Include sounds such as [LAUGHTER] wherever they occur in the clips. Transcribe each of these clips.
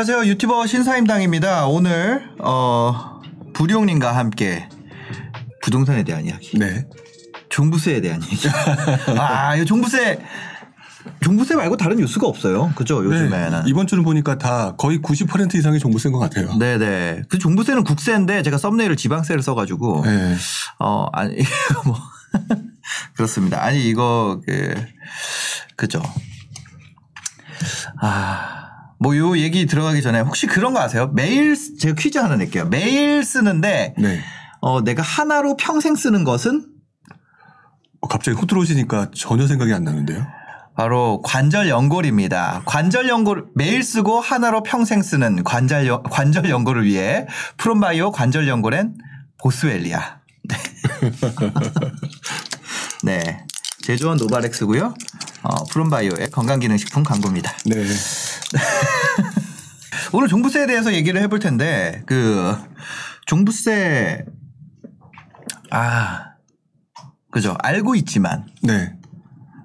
안녕하세요. 유튜버 신사임당입니다. 오늘 어 부룡님과 함께 부동산에 대한 이야기. 네. 종부세에 대한 얘기. [LAUGHS] 아, 이 종부세 종부세 말고 다른 뉴스가 없어요. 그죠? 요즘에는. 네. 이번 주는 보니까 다 거의 90% 이상이 종부세인 것 같아요. 네네. 그 종부세는 국세인데 제가 썸네일을 지방세를 써가지고 네. 어 아니 [LAUGHS] 뭐 그렇습니다. 아니 이거 그 그죠. 아. 뭐 요 얘기 들어가기 전에 혹시 그런 거 아세요? 매일 쓰- 제가 퀴즈 하나 낼게요. 매일 쓰는데 네. 어 내가 하나로 평생 쓰는 것은 어, 갑자기 훅 들어오시니까 전혀 생각이 안 나는데요. 바로 관절 연골입니다. 관절 연골 매일 쓰고 하나로 평생 쓰는 관절 연- 관절 연골을 위해 프롬바이오 관절 연골엔 보스웰리아. 네. [LAUGHS] 네. 제조원 노바렉스고요. 어, 프롬바이오의 건강기능식품 광고입니다. 네. [LAUGHS] 오늘 종부세에 대해서 얘기를 해볼 텐데 그 종부세 아 그죠 알고 있지만 네.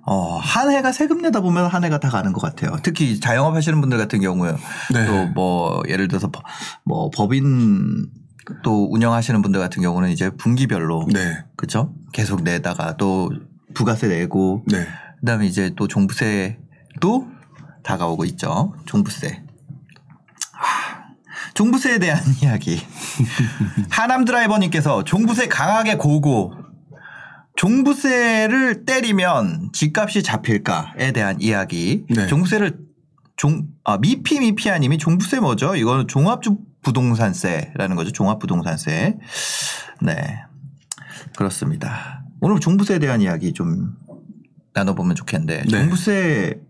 어, 한 해가 세금 내다 보면 한 해가 다 가는 것 같아요. 특히 자영업 하시는 분들 같은 경우에 네. 또뭐 예를 들어서 법- 뭐 법인 또 운영하시는 분들 같은 경우는 이제 분기별로 네. 그죠? 계속 내다가 또 부가세 내고 네. 그다음에 이제 또 종부세도 다가오고 있죠. 종부세. 아, 종부세에 대한 [LAUGHS] 이야기. 하남 드라이버님께서 종부세 강하게 고고. 종부세를 때리면 집값이 잡힐까에 대한 이야기. 네. 종부세를 종, 아, 미피 미피아님이 종부세 뭐죠? 이거는 종합주 부동산세라는 거죠. 종합부동산세. 네. 그렇습니다. 오늘 종부세에 대한 이야기 좀 나눠보면 좋겠는데 네. 종부세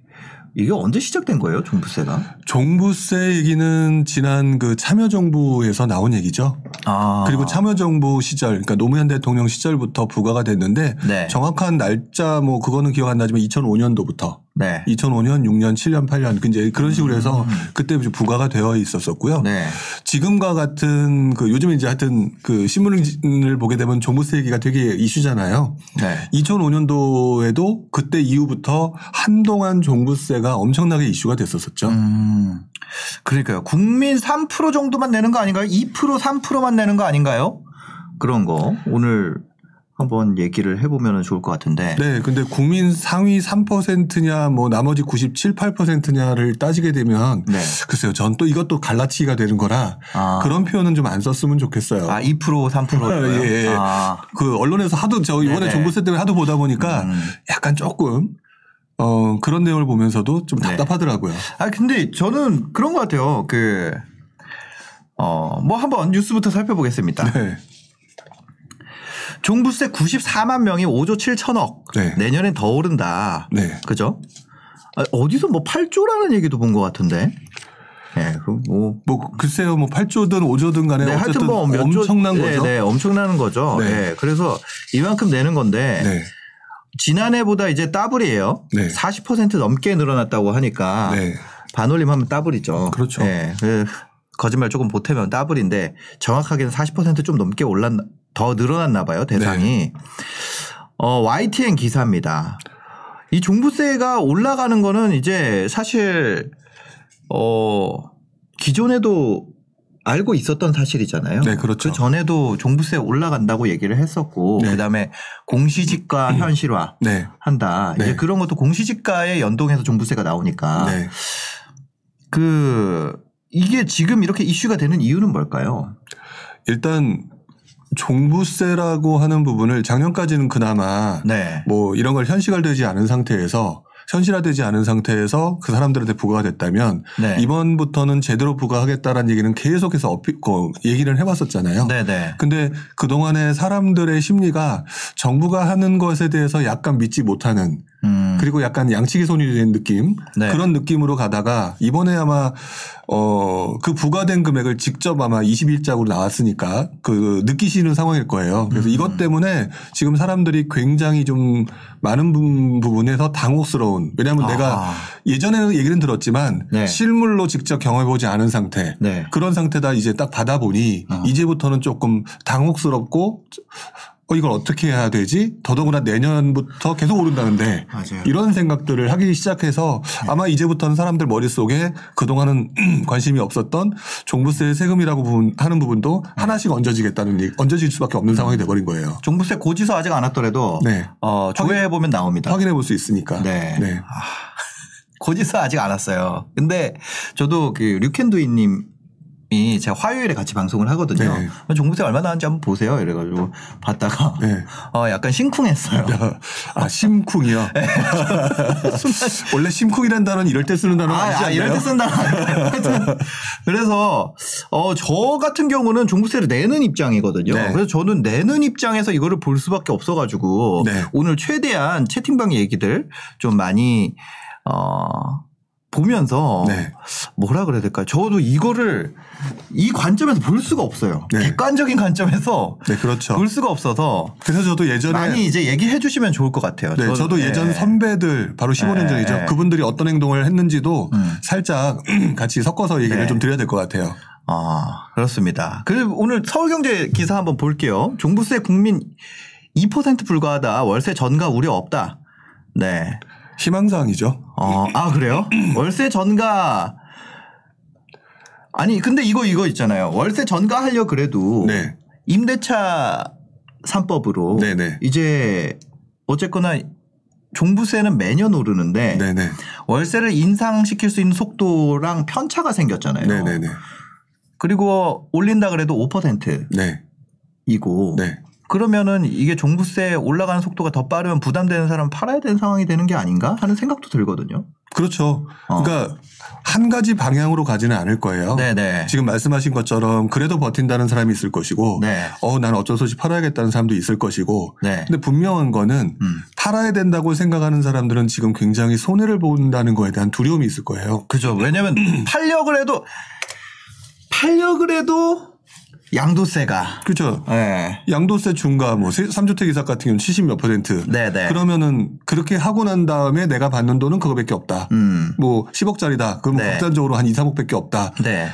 이게 언제 시작된 거예요? 종부세가? 종부세 얘기는 지난 그 참여정부에서 나온 얘기죠. 아 그리고 참여정부 시절, 그러니까 노무현 대통령 시절부터 부과가 됐는데 네. 정확한 날짜 뭐 그거는 기억 안 나지만 2005년도부터 네. 2005년, 6년, 7년, 8년 그 이제 그런 식으로 해서 그때 이제 부과가 되어 있었었고요. 음. 네. 지금과 같은 그 요즘 이제 하여튼 그 신문을 보게 되면 종부세 얘기가 되게 이슈잖아요. 네. 2005년도에도 그때 이후부터 한동안 종부세가 엄청나게 이슈가 됐었었죠. 음. 그러니까요. 국민 3% 정도만 내는 거 아닌가요? 2% 3%만 내는 거 아닌가요? 그런 거 오늘 한번 얘기를 해보면 좋을 것 같은데. 네, 근데 국민 상위 3%냐 뭐 나머지 97, 8%냐를 따지게 되면 네. 글쎄요. 전 또 이것도 갈라치기가 되는 거라 아. 그런 표현은 좀 안 썼으면 좋겠어요. 아, 2% 3%요. 예, 예. 아. 그 언론에서 하도 저 이번에 네네. 종부세 때문에 하도 보다 보니까 음. 약간 조금 어 그런 내용을 보면서도 좀 네. 답답하더라고요. 아 근데 저는 그런 것 같아요. 그 어, 뭐 한번 뉴스부터 살펴보겠습니다. 네. 종부세 94만 명이 5조 7천억. 네. 내년엔 더 오른다. 네. 그죠? 아, 어디서 뭐 8조라는 얘기도 본 것 같은데. 예, 그 뭐. 뭐 글쎄요, 뭐 8조든 5조든 간에 네, 어쨌든 하여튼 뭐몇 조- 엄청난 네, 거죠. 네, 엄청나는 거죠. 네. 네. 그래서 이만큼 내는 건데 네. 지난해보다 이제 더블이에요. 네. 40% 넘게 늘어났다고 하니까 네. 반올림하면 더블이죠. 그렇죠. 네. 그 거짓말 조금 보태면 더블인데 정확하게는 40%좀 넘게 올랐나 더 늘어났나 봐요 대상이. 네. 어, YTN 기사입니다. 이 종부세가 올라가는 거는 이제 사실 어 기존에도 알고 있었던 사실이잖아요. 네, 그렇죠. 그 전에도 종부세 올라간다고 얘기를 했었고 네. 그다음에 공시지가 현실화 네. 한다. 네. 이제 그런 것도 공시지가에 연동해서 종부세가 나오니까 네. 그 이게 지금 이렇게 이슈가 되는 이유는 뭘까요? 일단 종부세라고 하는 부분을 작년까지는 그나마 네. 뭐 이런 걸 현실화되지 않은 상태에서 현실화되지 않은 상태에서 그 사람들한테 부과가 됐다면 네. 이번부터는 제대로 부과하겠다라는 얘기는 계속해서 어피, 그 얘기를 해왔었잖아요. 네네. 근데 그동안에 사람들의 심리가 정부가 하는 것에 대해서 약간 믿지 못하는 음. 음. 그리고 약간 양치기 손이 된 느낌 네. 그런 느낌으로 가다가 이번에 아마 어 그 부과된 금액을 직접 아마 21장으로 나왔으니까 그 느끼시는 상황일 거예요. 음. 그래서 이것 때문에 지금 사람들이 굉장히 좀 많은 부- 부분에서 당혹스러운 왜냐하면 아. 내가 예전에는 얘기는 들었지만 네. 실물로 직접 경험해보지 않은 상태 네. 그런 상태다 이제 딱 받아보니 어. 이제부터는 조금 당혹스럽고 어 이걸 어떻게 해야 되지? 더더구나 내년부터 계속 오른다는데 맞아요. 이런 생각들을 하기 시작해서 아마 이제부터는 사람들 머릿속에 그동안은 [CLEARS THROAT] 관심이 없었던 종부세 세금이라고 부분- 하는 부분도 하나씩 얹어지겠다는 얘기, 얹어질 수밖에 없는 상황이 돼버린 거예요. 종부세 고지서 아직 안 왔더라도 네. 어, 조회해 보면 나옵니다. 확인해 볼 수 있으니까. 네. 네. [LAUGHS] 고지서 아직 안 왔어요. 근데 저도 그 류켄두이님 이 제가 화요일에 같이 방송을 하거든요. 네. 종부세 얼마 나왔는지 한번 보세요. 이래가지고 봤다가 네. 어, 약간 심쿵했어요. 아, 심쿵이요? [LAUGHS] [LAUGHS] 원래 심쿵이란 단어는 이럴 때 쓰는 단어 아, 아니지 아, 않나요? 이럴 때 쓴다. [LAUGHS] 하여튼 그래서 어, 저 같은 경우는 종부세를 내는 입장이거든요. 네. 그래서 저는 내는 입장에서 이거를 볼 수밖에 없어가지고 네. 오늘 최대한 채팅방 얘기들 좀 많이 어, 보면서 네. 뭐라 그래야 될까요? 저도 이거를 이 관점에서 볼 수가 없어요. 네. 객관적인 관점에서 네, 그렇죠. 볼 수가 없어서 그래서 저도 예전에 많이 이제 얘기해 주시면 좋을 것 같아요. 네, 저도 예전 네. 선배들 바로 15년 네. 전이죠. 그분들이 어떤 행동을 했는지도 음. 살짝 [CLEARS THROAT] 같이 섞어서 얘기를 네. 좀 드려야 될 것 같아요. 아, 그렇습니다. 그리고 오늘 서울경제 기사 한번 볼게요. 종부세 국민 2% 불과하다. 월세 전가 우려 없다. 네. 희망사항이죠. 어, 아, 그래요? [CLEARS THROAT] 월세 전가. 아니, 근데 이거, 이거 있잖아요. 월세 전가 하려 그래도. 네. 임대차 3법으로. 네네. 이제 어쨌거나 종부세는 매년 오르는데. 네네. 월세를 인상시킬 수 있는 속도랑 편차가 생겼잖아요. 네네네. 그리고 올린다 그래도 5%이고 네. 네. 그러면은 이게 종부세 올라가는 속도가 더 빠르면 부담되는 사람은 팔아야 되는 상황이 되는 게 아닌가 하는 생각도 들거든요. 그렇죠. 어. 그러니까 한 가지 방향으로 가지는 않을 거예요. 네네. 지금 말씀하신 것처럼 그래도 버틴다는 사람이 있을 것이고, 네. 어, 나는 어쩔 수 없이 팔아야겠다는 사람도 있을 것이고, 네. 근데 분명한 거는 음. 팔아야 된다고 생각하는 사람들은 지금 굉장히 손해를 본다는 거에 대한 두려움이 있을 거예요. 그죠. 왜냐면 [CLEARS THROAT] 팔려 그래도 팔려 그래도 양도세가. 그렇죠. 네. 양도세 중과 뭐 3주택 이상 같은 경우는 70몇 퍼센트. 네네. 그러면은 그렇게 하고 난 다음에 내가 받는 돈은 그거밖에 없다. 음. 뭐 10억짜리다. 그럼 네. 극단적으로 한 2, 3억밖에 없다. 네.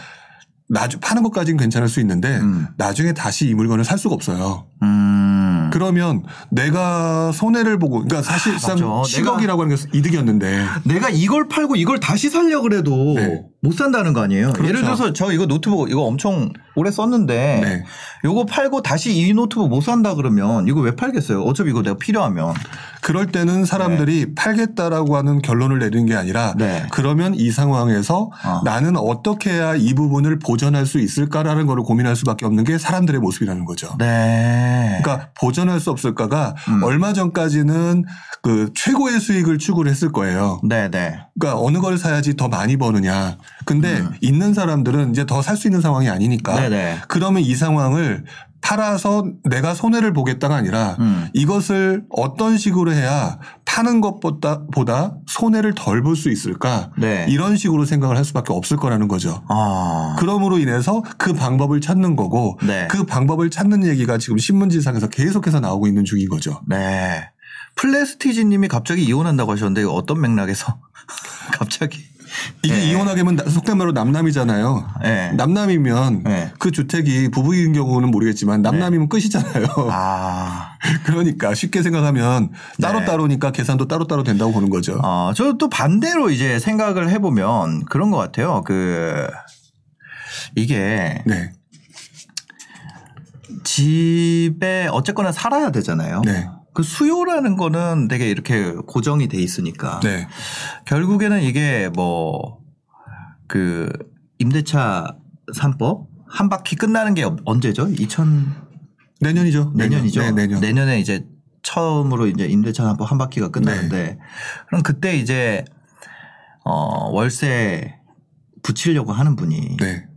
나중 파는 것까지는 괜찮을 수 있는데 음. 나중에 다시 이 물건을 살 수가 없어요. 음. 그러면 내가 손해를 보고 그러니까 사실상 맞아. 10억이라고 하는 게 이득이었는데 내가 이걸 팔고 이걸 다시 살려 그래도 네. 못 산다는 거 아니에요. 그렇죠. 예를 들어서 저 이거 노트북 이거 엄청 오래 썼는데 네. 요거 팔고 다시 이 노트북 못 산다 그러면 이거 왜 팔겠어요? 어차피 이거 내가 필요하면. 그럴 때는 사람들이 팔겠다라고 하는 결론을 내리는 게 아니라 네. 그러면 이 상황에서 어. 나는 어떻게 해야 이 부분을 보전할 수 있을까라는 거를 고민할 수밖에 없는 게 사람들의 모습이라는 거죠. 네. 그러니까 보전할 수 없을까가 음. 얼마 전까지는 그 최고의 수익을 추구를 했을 거예요. 네, 네. 그러니까 어느 걸 사야지 더 많이 버느냐. 근데 음. 있는 사람들은 이제 더 살 수 있는 상황이 아니니까. 네, 네. 그러면 이 상황을 팔아서 내가 손해를 보겠다가 아니라 음. 이것을 어떤 식으로 해야 파는 것보다 보다 손해를 덜 볼 수 있을까? 네. 이런 식으로 생각을 할 수밖에 없을 거라는 거죠. 아. 그럼으로 인해서 그 방법을 찾는 거고 네. 그 방법을 찾는 얘기가 지금 신문지상에서 계속해서 나오고 있는 중인 거죠. 네. 플레스티지 님이 갑자기 이혼한다고 하셨는데 어떤 맥락에서 [LAUGHS] 갑자기 이게 네. 이혼하게면 나- 속된 말로 남남이잖아요. 네. 남남이면 네. 그 주택이 부부인 경우는 모르겠지만 남남이면 끝이잖아요. 아. [LAUGHS] 그러니까 쉽게 생각하면 네. 따로따로니까 계산도 따로따로 된다고 보는 거죠. 어, 저또 반대로 이제 생각을 해보면 그런 것 같아요. 그, 이게 네. 집에 어쨌거나 살아야 되잖아요. 네. 그 수요라는 거는 되게 이렇게 고정이 돼 있으니까. 네. 결국에는 이게 뭐, 그, 임대차 3법 한 바퀴 끝나는 게 언제죠? 2000 내년이죠. 내년이죠. 네, 내년. 내년에 이제 처음으로 이제 임대차 3법 한 바퀴가 끝나는데 네. 그럼 그때 이제 어, 월세 붙이려고 하는 분이 네.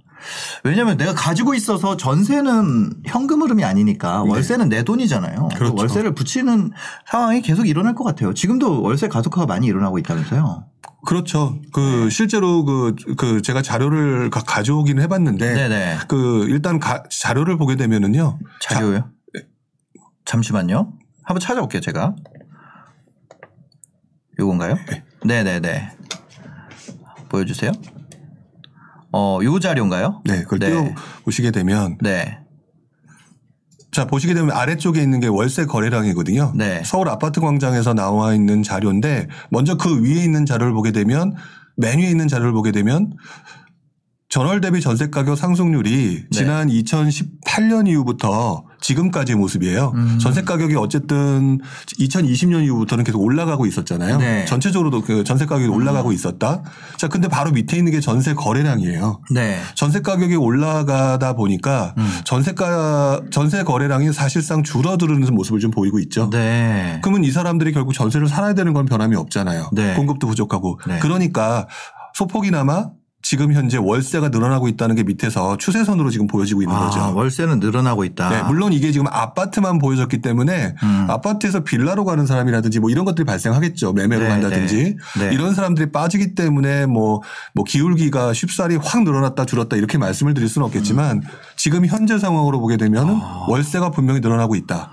왜냐면 내가 가지고 있어서 전세는 현금 흐름이 아니니까 월세는 내 돈이잖아요. 네. 그렇죠. 월세를 붙이는 상황이 계속 일어날 것 같아요. 지금도 월세 가속화가 많이 일어나고 있다면서요. 그렇죠. 네. 그 실제로 그, 그 제가 자료를 가- 가져오긴 해봤는데 네네. 그 일단 가- 자료를 보게 되면은요. 자료요? 잠시만요. 한번 찾아볼게요, 제가. 요건가요? 네 네네. 보여주세요. 어, 요 자료인가요? 네, 그걸 네. 띄워 보시게 되면 네. 자 보시게 되면 아래쪽에 있는 게 월세 거래량이거든요. 네. 서울 아파트 광장에서 나와 있는 자료인데 먼저 그 위에 있는 자료를 보게 되면 맨 위에 있는 자료를 보게 되면 전월 대비 전세 가격 상승률이 네. 지난 2018년 이후부터 지금까지의 모습이에요. 음. 전세 가격이 어쨌든 2020년 이후부터는 계속 올라가고 있었잖아요. 네. 전체적으로도 그 전세 가격이 올라가고 있었다. 자, 근데 바로 밑에 있는 게 전세 거래량이에요. 네. 전세 가격이 올라가다 보니까 음. 전세가 전세 거래량이 사실상 줄어드는 모습을 좀 보이고 있죠. 네. 그러면 이 사람들이 결국 전세를 살아야 되는 건 변함이 없잖아요. 네. 공급도 부족하고. 네. 그러니까 소폭이나마 지금 현재 월세가 늘어나고 있다는 게 밑에서 추세선으로 지금 보여지고 있는 아, 거죠. 월세는 늘어나고 있다. 네, 물론 이게 지금 아파트만 보여졌기 때문에 음. 아파트에서 빌라로 가는 사람이라든지 뭐 이런 것들이 발생하겠죠. 매매로 네, 간다든지. 네. 네. 이런 사람들이 빠지기 때문에 뭐, 뭐 기울기가 쉽사리 확 늘어났다 줄었다 이렇게 말씀을 드릴 수는 없겠지만 지금 현재 상황으로 보게 되면 은 아. 월세가 분명히 늘어나고 있다.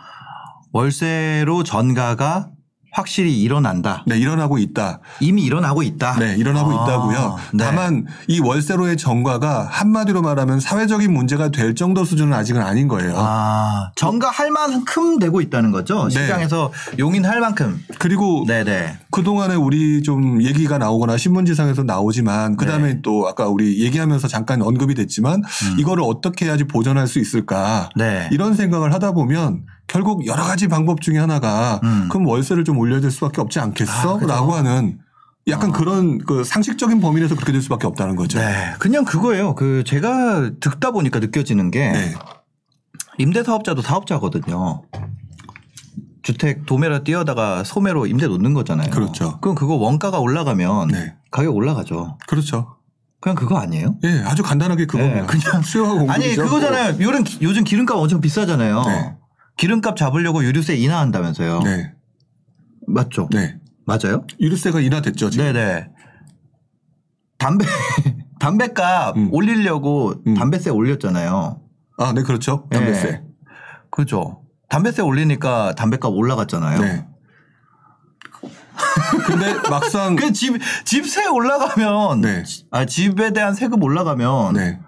월세로 전가가 확실히 일어난다. 네, 일어나고 있다. 이미 일어나고 있다. 네, 일어나고 아, 있다고요. 네. 다만 이 월세로의 전가가 한마디로 말하면 사회적인 문제가 될 정도 수준은 아직은 아닌 거예요. 아, 전가 할 만큼 되고 있다는 거죠. 네. 시장에서 용인할 만큼. 그리고 네네. 그동안에 우리 좀 얘기가 나오거나 신문지상에서 나오지만 그 다음에 네. 또 아까 우리 얘기하면서 잠깐 언급이 됐지만 이거를 어떻게 해야지 보전할 수 있을까 음. 네. 이런 생각을 하다 보면 결국 여러 가지 방법 중에 하나가 음. 그럼 월세를 좀 올려야 될 수밖에 없지 않겠어? 아. 라고 하는 약간 그런 그 상식적인 범위 내에서 그렇게 될 수밖에 없다는 거죠. 네. 그냥 그거예요. 그 제가 듣다 보니까 느껴지는 게 네. 임대 사업자도 사업자거든요. 주택 도매로 뛰어다가 소매로 임대 놓는 거잖아요. 그렇죠. 그럼 그거 원가가 올라가면 네. 가격 올라가죠. 그렇죠. 그냥 그거 아니에요? 예, 아주 간단하게 그겁니다. 네, 그냥 공급이죠. 아니 그거잖아요. 요즘 요즘 기름값 엄청 비싸잖아요. 네. 기름값 잡으려고 유류세 인하한다면서요. 네. 맞죠? 네. 맞아요? 유류세가 인하됐죠, 지금. 네네. 담배 [LAUGHS] 담배값 음. 올리려고 음. 담배세 올렸잖아요. 아, 네, 그렇죠. 담배세. 네. 그죠. 담배세 올리니까 담배값 올라갔잖아요. 네. 근데 막상 [LAUGHS] 그 집 집세 올라가면 네. 아 집에 대한 세금 올라가면 네.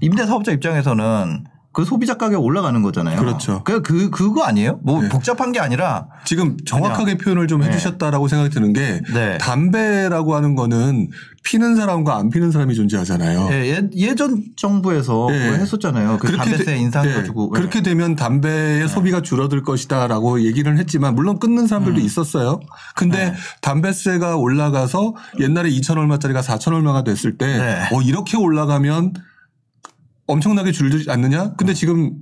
임대 사업자 입장에서는 그 소비자 가격 올라가는 거잖아요. 그렇죠. 그, 그 그거 아니에요? 뭐 네. 복잡한 게 아니라 지금 정확하게 표현을 좀 네. 해주셨다라고 생각이 드는 게 네. 담배라고 하는 거는 피는 사람과 안 피는 사람이 존재하잖아요. 예, 예, 전 정부에서 네. 그거 했었잖아요. 그 담배세 되- 인상해가지고 네. 그렇게 되면 담배의 소비가 줄어들 것이다라고 얘기를 했지만 물론 끊는 사람들도 있었어요. 근데 네. 담배세가 올라가서 옛날에 2천 얼마짜리가 4천 얼마가 됐을 때 네. 어, 이렇게 올라가면 엄청나게 줄지 않느냐? 근데 지금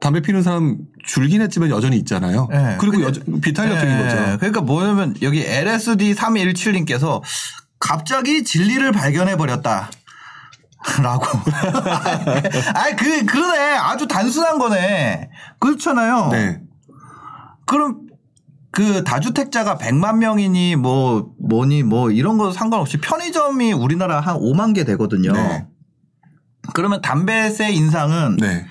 담배 피는 사람 줄긴 했지만 여전히 있잖아요. 네. 그리고 여전 비탄력적인 네. 거죠. 그러니까 뭐냐면 여기 LSD 317님께서 갑자기 진리를 발견해 버렸다. [LAUGHS] 라고. [LAUGHS] 아니, 그, 그러네. 아주 단순한 거네. 그렇잖아요. 네. 그럼 그 다주택자가 100만 명이니 뭐 뭐니 뭐 이런 거 상관없이 편의점이 우리나라 한 5만 개 되거든요. 네. 그러면 담배세 인상은 네.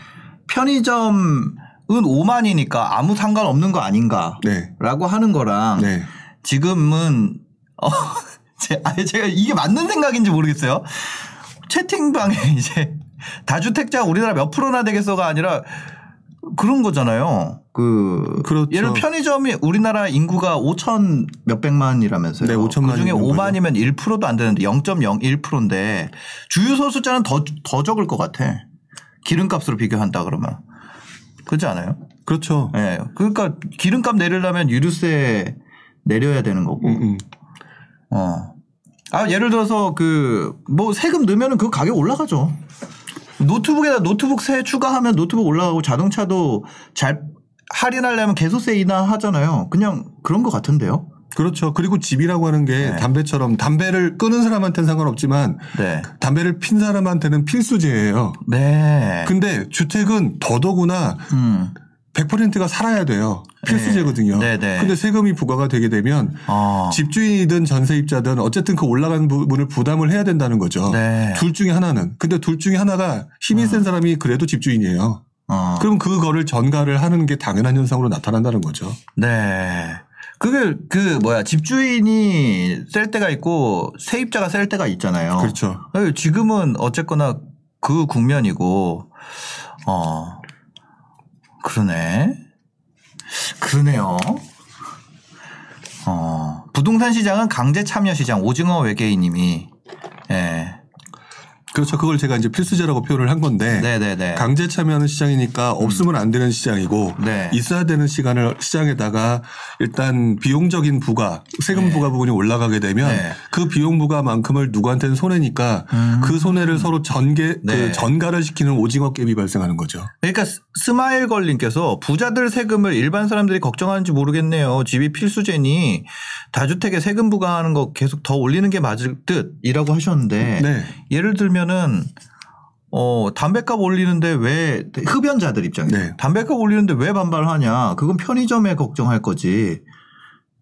편의점은 5만이니까 아무 상관없는 거 아닌가라고 네. 하는 거랑 네. 지금은 어 [LAUGHS] 제, 아니 제가 이게 맞는 생각인지 모르겠어요. 채팅방에 [LAUGHS] 이제 다주택자 우리나라 몇 프로나 되겠어가 아니라 그런 거잖아요. 그 그렇죠. 예를 편의점이 우리나라 인구가 5천 몇백만이라면서요. 네, 5천만 그중에 있는 5만이면 1%도 안 되는데 0.01%인데 주유소 숫자는 더 더 적을 것 같아. 기름값으로 비교한다 그러면 그렇지 않아요? 그렇죠. 예. 그러니까 기름값 내리려면 유류세 내려야 되는 거고. 음, 음. 어. 아, 예를 들어서 그, 뭐 세금 넣으면은 그 가격 올라가죠. 노트북에다 노트북 세 추가하면 노트북 올라가고 자동차도 잘 할인하려면 개소세 인하하잖아요. 그냥 그런 것 같은데요. 그렇죠. 그리고 집이라고 하는 게 네. 담배처럼 담배를 끊은 사람한테는 상관없지만 네. 담배를 핀 사람한테는 필수제예요. 네. 근데 주택은 더더구나 음. 100%가 살아야 돼요. 필수제거든요. 네, 네. 근데 세금이 부과가 되게 되면 어. 집주인이든 전세입자든 어쨌든 그 올라간 부분을 부담을 해야 된다는 거죠. 네. 둘 중에 하나는. 근데 둘 중에 하나가 힘이 센 사람이 그래도 집주인이에요. 어. 그럼 그거를 전가를 하는 게 당연한 현상으로 나타난다는 거죠. 네. 그게 그 뭐야 집주인이 셀 때가 있고 세입자가 셀 때가 있잖아요. 그렇죠. 아니, 지금은 어쨌거나 그 국면이고 어 그러네. 그러네요. 어 부동산 시장은 강제 참여 시장 오징어 외계인님이 예. 그렇죠. 그걸 제가 이제 필수제라고 표현을 한 건데 네네네. 강제 참여하는 시장이니까 없으면 안 되는 시장이고 네. 있어야 되는 시간을 시장에다가 일단 비용적인 부가 세금 네. 부가 부분이 올라가게 되면 네. 그 비용 부가만큼을 누구한테는 손해니까 그 손해를 서로 전개 음. 네. 그 전가를 시키는 오징어 게임이 발생하는 거죠. 그러니까 스- 스마일 걸님께서 부자들 세금을 일반 사람들이 걱정하는지 모르겠네요. 집이 필수제니 다주택에 세금 부과하는 거 계속 더 올리는 게 맞을 듯이라고 하셨는데 네. 예를 들면 은 어 담배값 올리는데 왜 흡연자들 입장에서 네. 담배값 올리는데 왜 반발하냐? 그건 편의점에 걱정할 거지.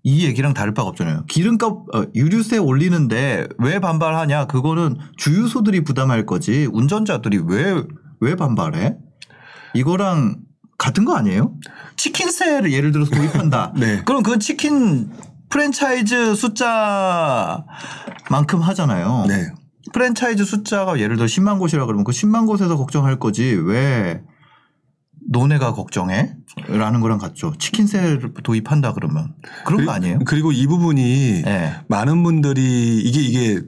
이 얘기랑 다를 바가 없잖아요. 기름값 어, 유류세 올리는데 왜 반발하냐? 그거는 주유소들이 부담할 거지. 운전자들이 왜왜 반발해? 이거랑 같은 거 아니에요? 치킨세를 예를 들어서 도입한다. [LAUGHS] 네. 그럼 그건 치킨 프랜차이즈 숫자만큼 하잖아요. 네. 프랜차이즈 숫자가 예를 들어 10만 곳이라 그러면 그 10만 곳에서 걱정할 거지 왜 너네가 걱정해? 라는 거랑 같죠. 치킨세를 도입한다 그러면 그런 거 아니에요? 그리고 이 부분이 네. 많은 분들이 이게 이게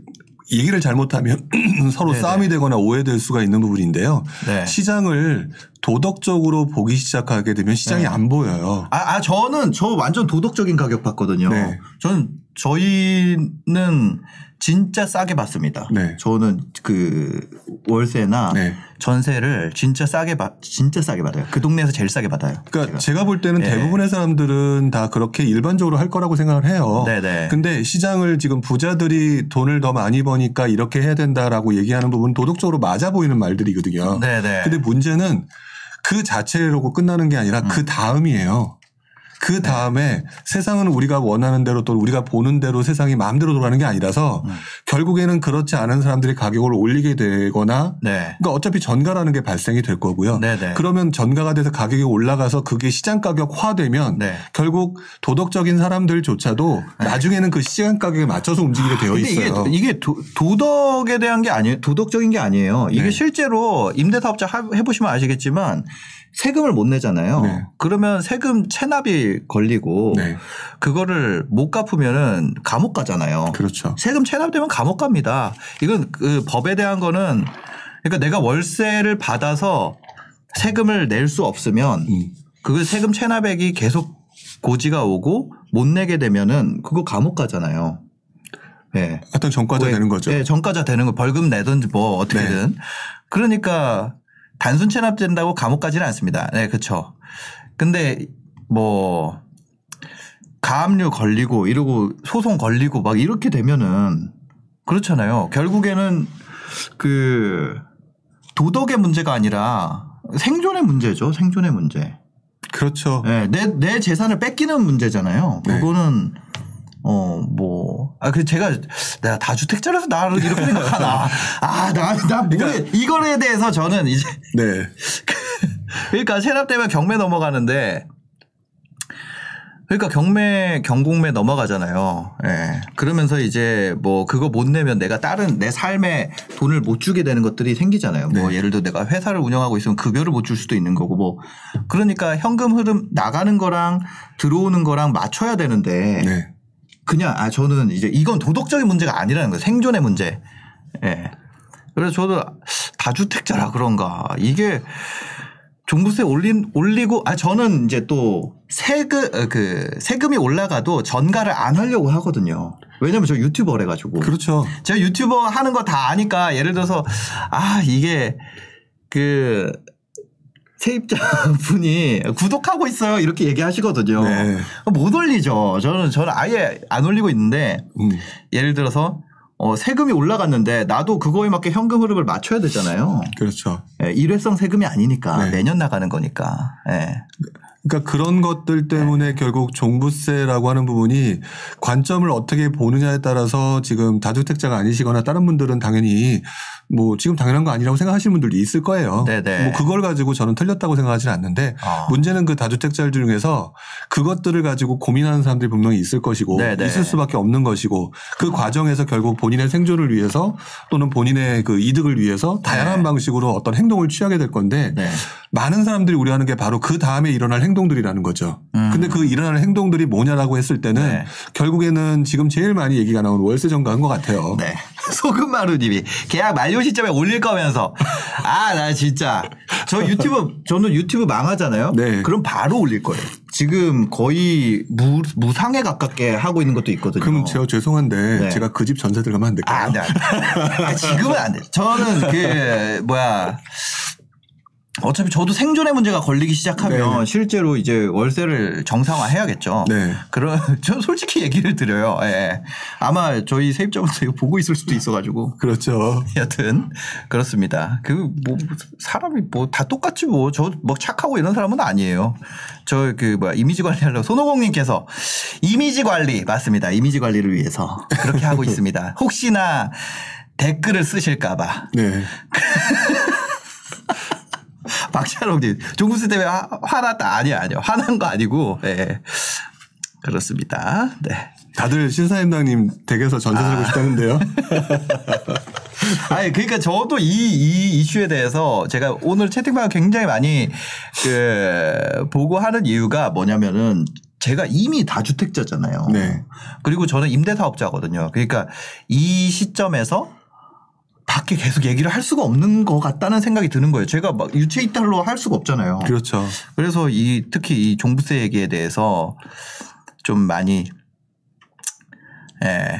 얘기를 잘못하면 [CLEARS THROAT] 서로 네네. 싸움이 되거나 오해될 수가 있는 부분인데요. 네. 시장을 도덕적으로 보기 시작하게 되면 시장이 네. 안 보여요. 아, 아, 저는 저 완전 도덕적인 가격 받거든요. 네. 저는 저희는 진짜 싸게 받습니다. 네. 저는 그 월세나 네. 전세를 진짜 싸게 받 진짜 싸게 받아요. 그 동네에서 제일 싸게 받아요. 그러니까 제가 볼 때는 네. 대부분의 사람들은 다 그렇게 일반적으로 할 거라고 생각을 해요. 네네. 근데 시장을 지금 부자들이 돈을 더 많이 버니까 이렇게 해야 된다라고 얘기하는 부분은 도덕적으로 맞아 보이는 말들이거든요. 네네. 근데 문제는 그 자체로 끝나는 게 아니라 음. 그 다음이에요. 네. 그 다음에 세상은 우리가 원하는 대로 또 우리가 보는 대로 세상이 마음대로 돌아가는 게 아니라서 음. 결국에는 그렇지 않은 사람들이 가격을 올리게 되거나 네. 그러니까 어차피 전가라는 게 발생이 될 거고요. 네네. 그러면 전가가 돼서 가격이 올라가서 그게 시장 가격화되면 네. 결국 도덕적인 사람들조차도 나중에는 그 시장 가격에 맞춰서 움직이게 되어 있어요. 이게 이게 도, 도덕에 대한 게 아니에요. 도덕적인 게 아니에요. 이게 네. 실제로 임대사업자 하- 해보시면 아시겠지만 세금을 못 내잖아요. 네. 그러면 세금 체납이 걸리고 네. 그거를 못 갚으면은 감옥 가잖아요. 그렇죠. 세금 체납되면 감옥 갑니다. 이건 그 법에 대한 거는 그러니까 내가 월세를 받아서 세금을 낼 수 없으면 음. 그 세금 체납액이 계속 고지가 오고 못 내게 되면은 그거 감옥 가잖아요. 예. 하여튼 전과자 왜- 되는 거죠. 예, 전과자 되는 거 벌금 내든지 뭐 어떻게든. 그러니까 단순 체납된다고 감옥 가지는 않습니다. 네, 그렇죠. 근데 뭐 가압류 걸리고 이러고 소송 걸리고 막 이렇게 되면은 그렇잖아요. 결국에는 그 도덕의 문제가 아니라 생존의 문제죠. 생존의 문제. 그렇죠. 네, 내, 내 재산을 뺏기는 문제잖아요. 네. 그거는 어, 뭐, 아, 그 제가, 내가 다주택자라서 나를 이렇게 생각하나. [LAUGHS] 아, 나, 나, 모르, 이거에 대해서 저는 이제, 네. [LAUGHS] 그러니까 체납되면 경매 넘어가는데, 그러니까 경매, 경공매 넘어가잖아요. 예. 그러면서 이제 뭐 그거 못 내면 내가 다른 내 삶에 돈을 못 주게 되는 것들이 생기잖아요. 뭐 네. 예를 들어 내가 회사를 운영하고 있으면 급여를 못 줄 수도 있는 거고 뭐 그러니까 현금 흐름 나가는 거랑 들어오는 거랑 맞춰야 되는데 네. 그냥 아 저는 이제 이건 도덕적인 문제가 아니라는 거예요. 생존의 문제. 예. 그래서 저도 다주택자라 그런가 이게 종부세 올린 올리고 아 저는 이제 또 세금 어, 그 세금이 올라가도 전가를 안 하려고 하거든요. 왜냐면 저 유튜버래 가지고 그렇죠. 제가 유튜버 하는 거 다 아니까 예를 들어서 아 이게 그 세입자분이 구독하고 있어요 이렇게 얘기하시거든요. 네. 못 올리죠. 저는 저는 아예 안 올리고 있는데 음. 예를 들어서 어, 세금이 올라갔는데 나도 그거에 맞게 현금 흐름을 맞춰야 되잖아요. 그렇죠. 예, 일회성 세금이 아니니까 네. 매년 나가는 거니까. 예. 그러니까 그런 것들 때문에 결국 종부세라고 하는 부분이 관점을 어떻게 보느냐에 따라서 지금 다주택자가 아니시거나 다른 분들은 당연히 뭐 지금 당연한 거 아니라고 생각하시는 분들도 있을 거예요. 네네. 뭐 그걸 가지고 저는 틀렸다고 생각하지는 않는데 어. 문제는 그 다주택자들 중에서 그것들을 가지고 고민하는 사람들이 분명히 있을 것이고 네네. 있을 수밖에 없는 것이고 그 과정에서 결국 본인의 생존을 위해서 또는 본인의 그 이득을 위해서 다양한 네. 방식으로 어떤 행동을 취하게 될 건데 네. 많은 사람들이 우려하는 게 바로 그 다음에 일어날 행동들이라는 거죠. 음. 근데 그 일어나는 행동들이 뭐냐라고 했을 때는 네. 결국에는 지금 제일 많이 얘기가 나오는 월세 정가인 것 같아요. 네. [LAUGHS] 소금마루님이 계약 만료 시점에 올릴 거면서 아 나 진짜 저 유튜브 저는 유튜브 망하잖아요. 네. 그럼 바로 올릴 거예요. 지금 거의 무, 무상에 가깝게 하고 있는 것도 있거든요. 그럼 제가 죄송한데 네. 제가 그 집 전세 들어가면 안 될까요? 아, 안 돼, 안 돼. 아, 지금은 안 돼. 저는 그, 뭐야. 어차피 저도 생존의 문제가 걸리기 시작하면 네. 실제로 이제 월세를 정상화 해야겠죠. 네. 그런, [LAUGHS] 저 솔직히 얘기를 드려요. 예. 아마 저희 세입자분들 이거 보고 있을 수도 있어가지고. 그렇죠. [LAUGHS] 여튼, 그렇습니다. 그, 뭐, 사람이 뭐 다 똑같지 뭐. 저 뭐 착하고 이런 사람은 아니에요. 저 그, 뭐야, 이미지 관리하려고 손오공님께서 이미지 관리, 맞습니다. 이미지 관리를 위해서 그렇게 하고 [LAUGHS] 있습니다. 혹시나 댓글을 쓰실까봐. 네. [LAUGHS] 박찬홍님, 종구스 때문에 화, 화났다. 아니요, 아니요. 화난 거 아니고, 예. 그렇습니다. 네. 다들 신사임당님 댁에서 전세 살고 싶다는데요. [LAUGHS] 아니, 그러니까 저도 이, 이 이슈에 대해서 제가 오늘 채팅방을 굉장히 많이 그, 보고 하는 이유가 뭐냐면은 제가 이미 다주택자잖아요. 네. 그리고 저는 임대사업자거든요. 그러니까 이 시점에서 밖에 계속 얘기를 할 수가 없는 것 같다는 생각이 드는 거예요. 제가 막 유체 이탈로 할 수가 없잖아요. 그렇죠. 그래서 이 특히 이 종부세 얘기에 대해서 좀 많이 예.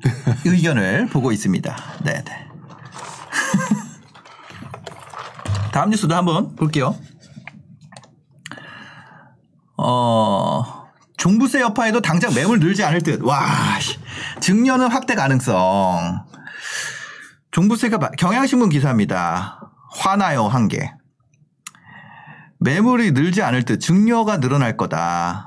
[LAUGHS] 의견을 보고 있습니다. 네, 네. [LAUGHS] 다음 뉴스도 한번 볼게요. 어, 종부세 여파에도 당장 매물 늘지 않을 듯. 와, 씨. 증여는 확대 가능성. 종부세가 마- 경향신문 기사입니다. 화나요 한 개. 매물이 늘지 않을 듯 증여가 늘어날 거다.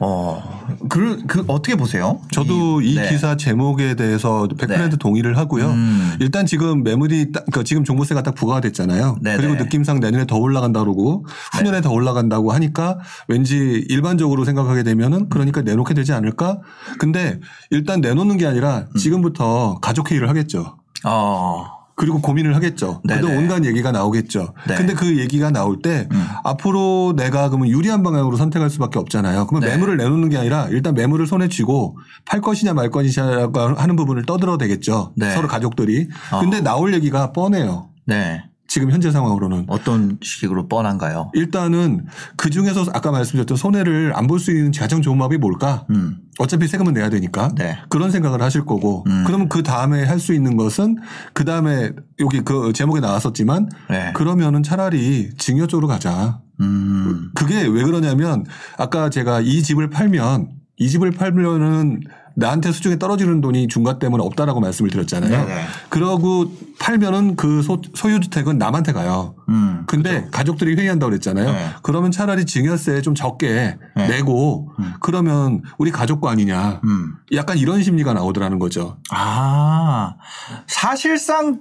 어, 그, 그 어떻게 보세요? 저도 이, 네. 기사 제목에 대해서 100% 네. 동의를 하고요. 음. 일단 지금 매물이 딱, 그러니까 지금 종부세가 딱 부과가 됐잖아요. 네네. 그리고 느낌상 내년에 더 올라간다 그러고 후년에 더 올라간다고 하니까 왠지 일반적으로 생각하게 되면은 그러니까 내놓게 되지 않을까? 근데 일단 내놓는 게 아니라 음. 지금부터 가족 회의를 하겠죠. 어, 그리고 고민을 하겠죠. 네네. 그동안 온갖 얘기가 나오겠죠. 네. 근데 그 얘기가 나올 때 음. 앞으로 내가 그러면 유리한 방향으로 선택할 수밖에 없잖아요. 그러면 네. 매물을 내놓는 게 아니라 일단 매물을 손에 쥐고 팔 것이냐 말 것이냐라고 하는 부분을 떠들어도 되겠죠. 네. 서로 가족들이. 어. 근데 나올 얘기가 뻔해요. 네. 지금 현재 상황으로는. 어떤 식으로 뻔한가요? 일단은 그 중에서 아까 말씀드렸던 손해를 안 볼 수 있는 가장 좋은 방법이 뭘까? 음, 어차피 세금은 내야 되니까. 네. 그런 생각을 하실 거고. 음. 그러면 그 다음에 할 수 있는 것은 그 다음에 여기 그 제목에 나왔었지만 네. 그러면은 차라리 증여 쪽으로 가자. 음, 그게 왜 그러냐면 아까 제가 이 집을 팔면 이 집을 팔면은 나한테 수중에 떨어지는 돈이 중과 때문에 없다라고 말씀을 드렸잖아요. 네네. 그러고 팔면은 그 소, 소유주택은 남한테 가요. 음. 근데 가족들이 회의한다고 그랬잖아요. 네. 그러면 차라리 증여세 좀 적게 네. 내고 음. 그러면 우리 가족 거 아니냐. 음. 약간 이런 심리가 나오더라는 거죠. 아, 사실상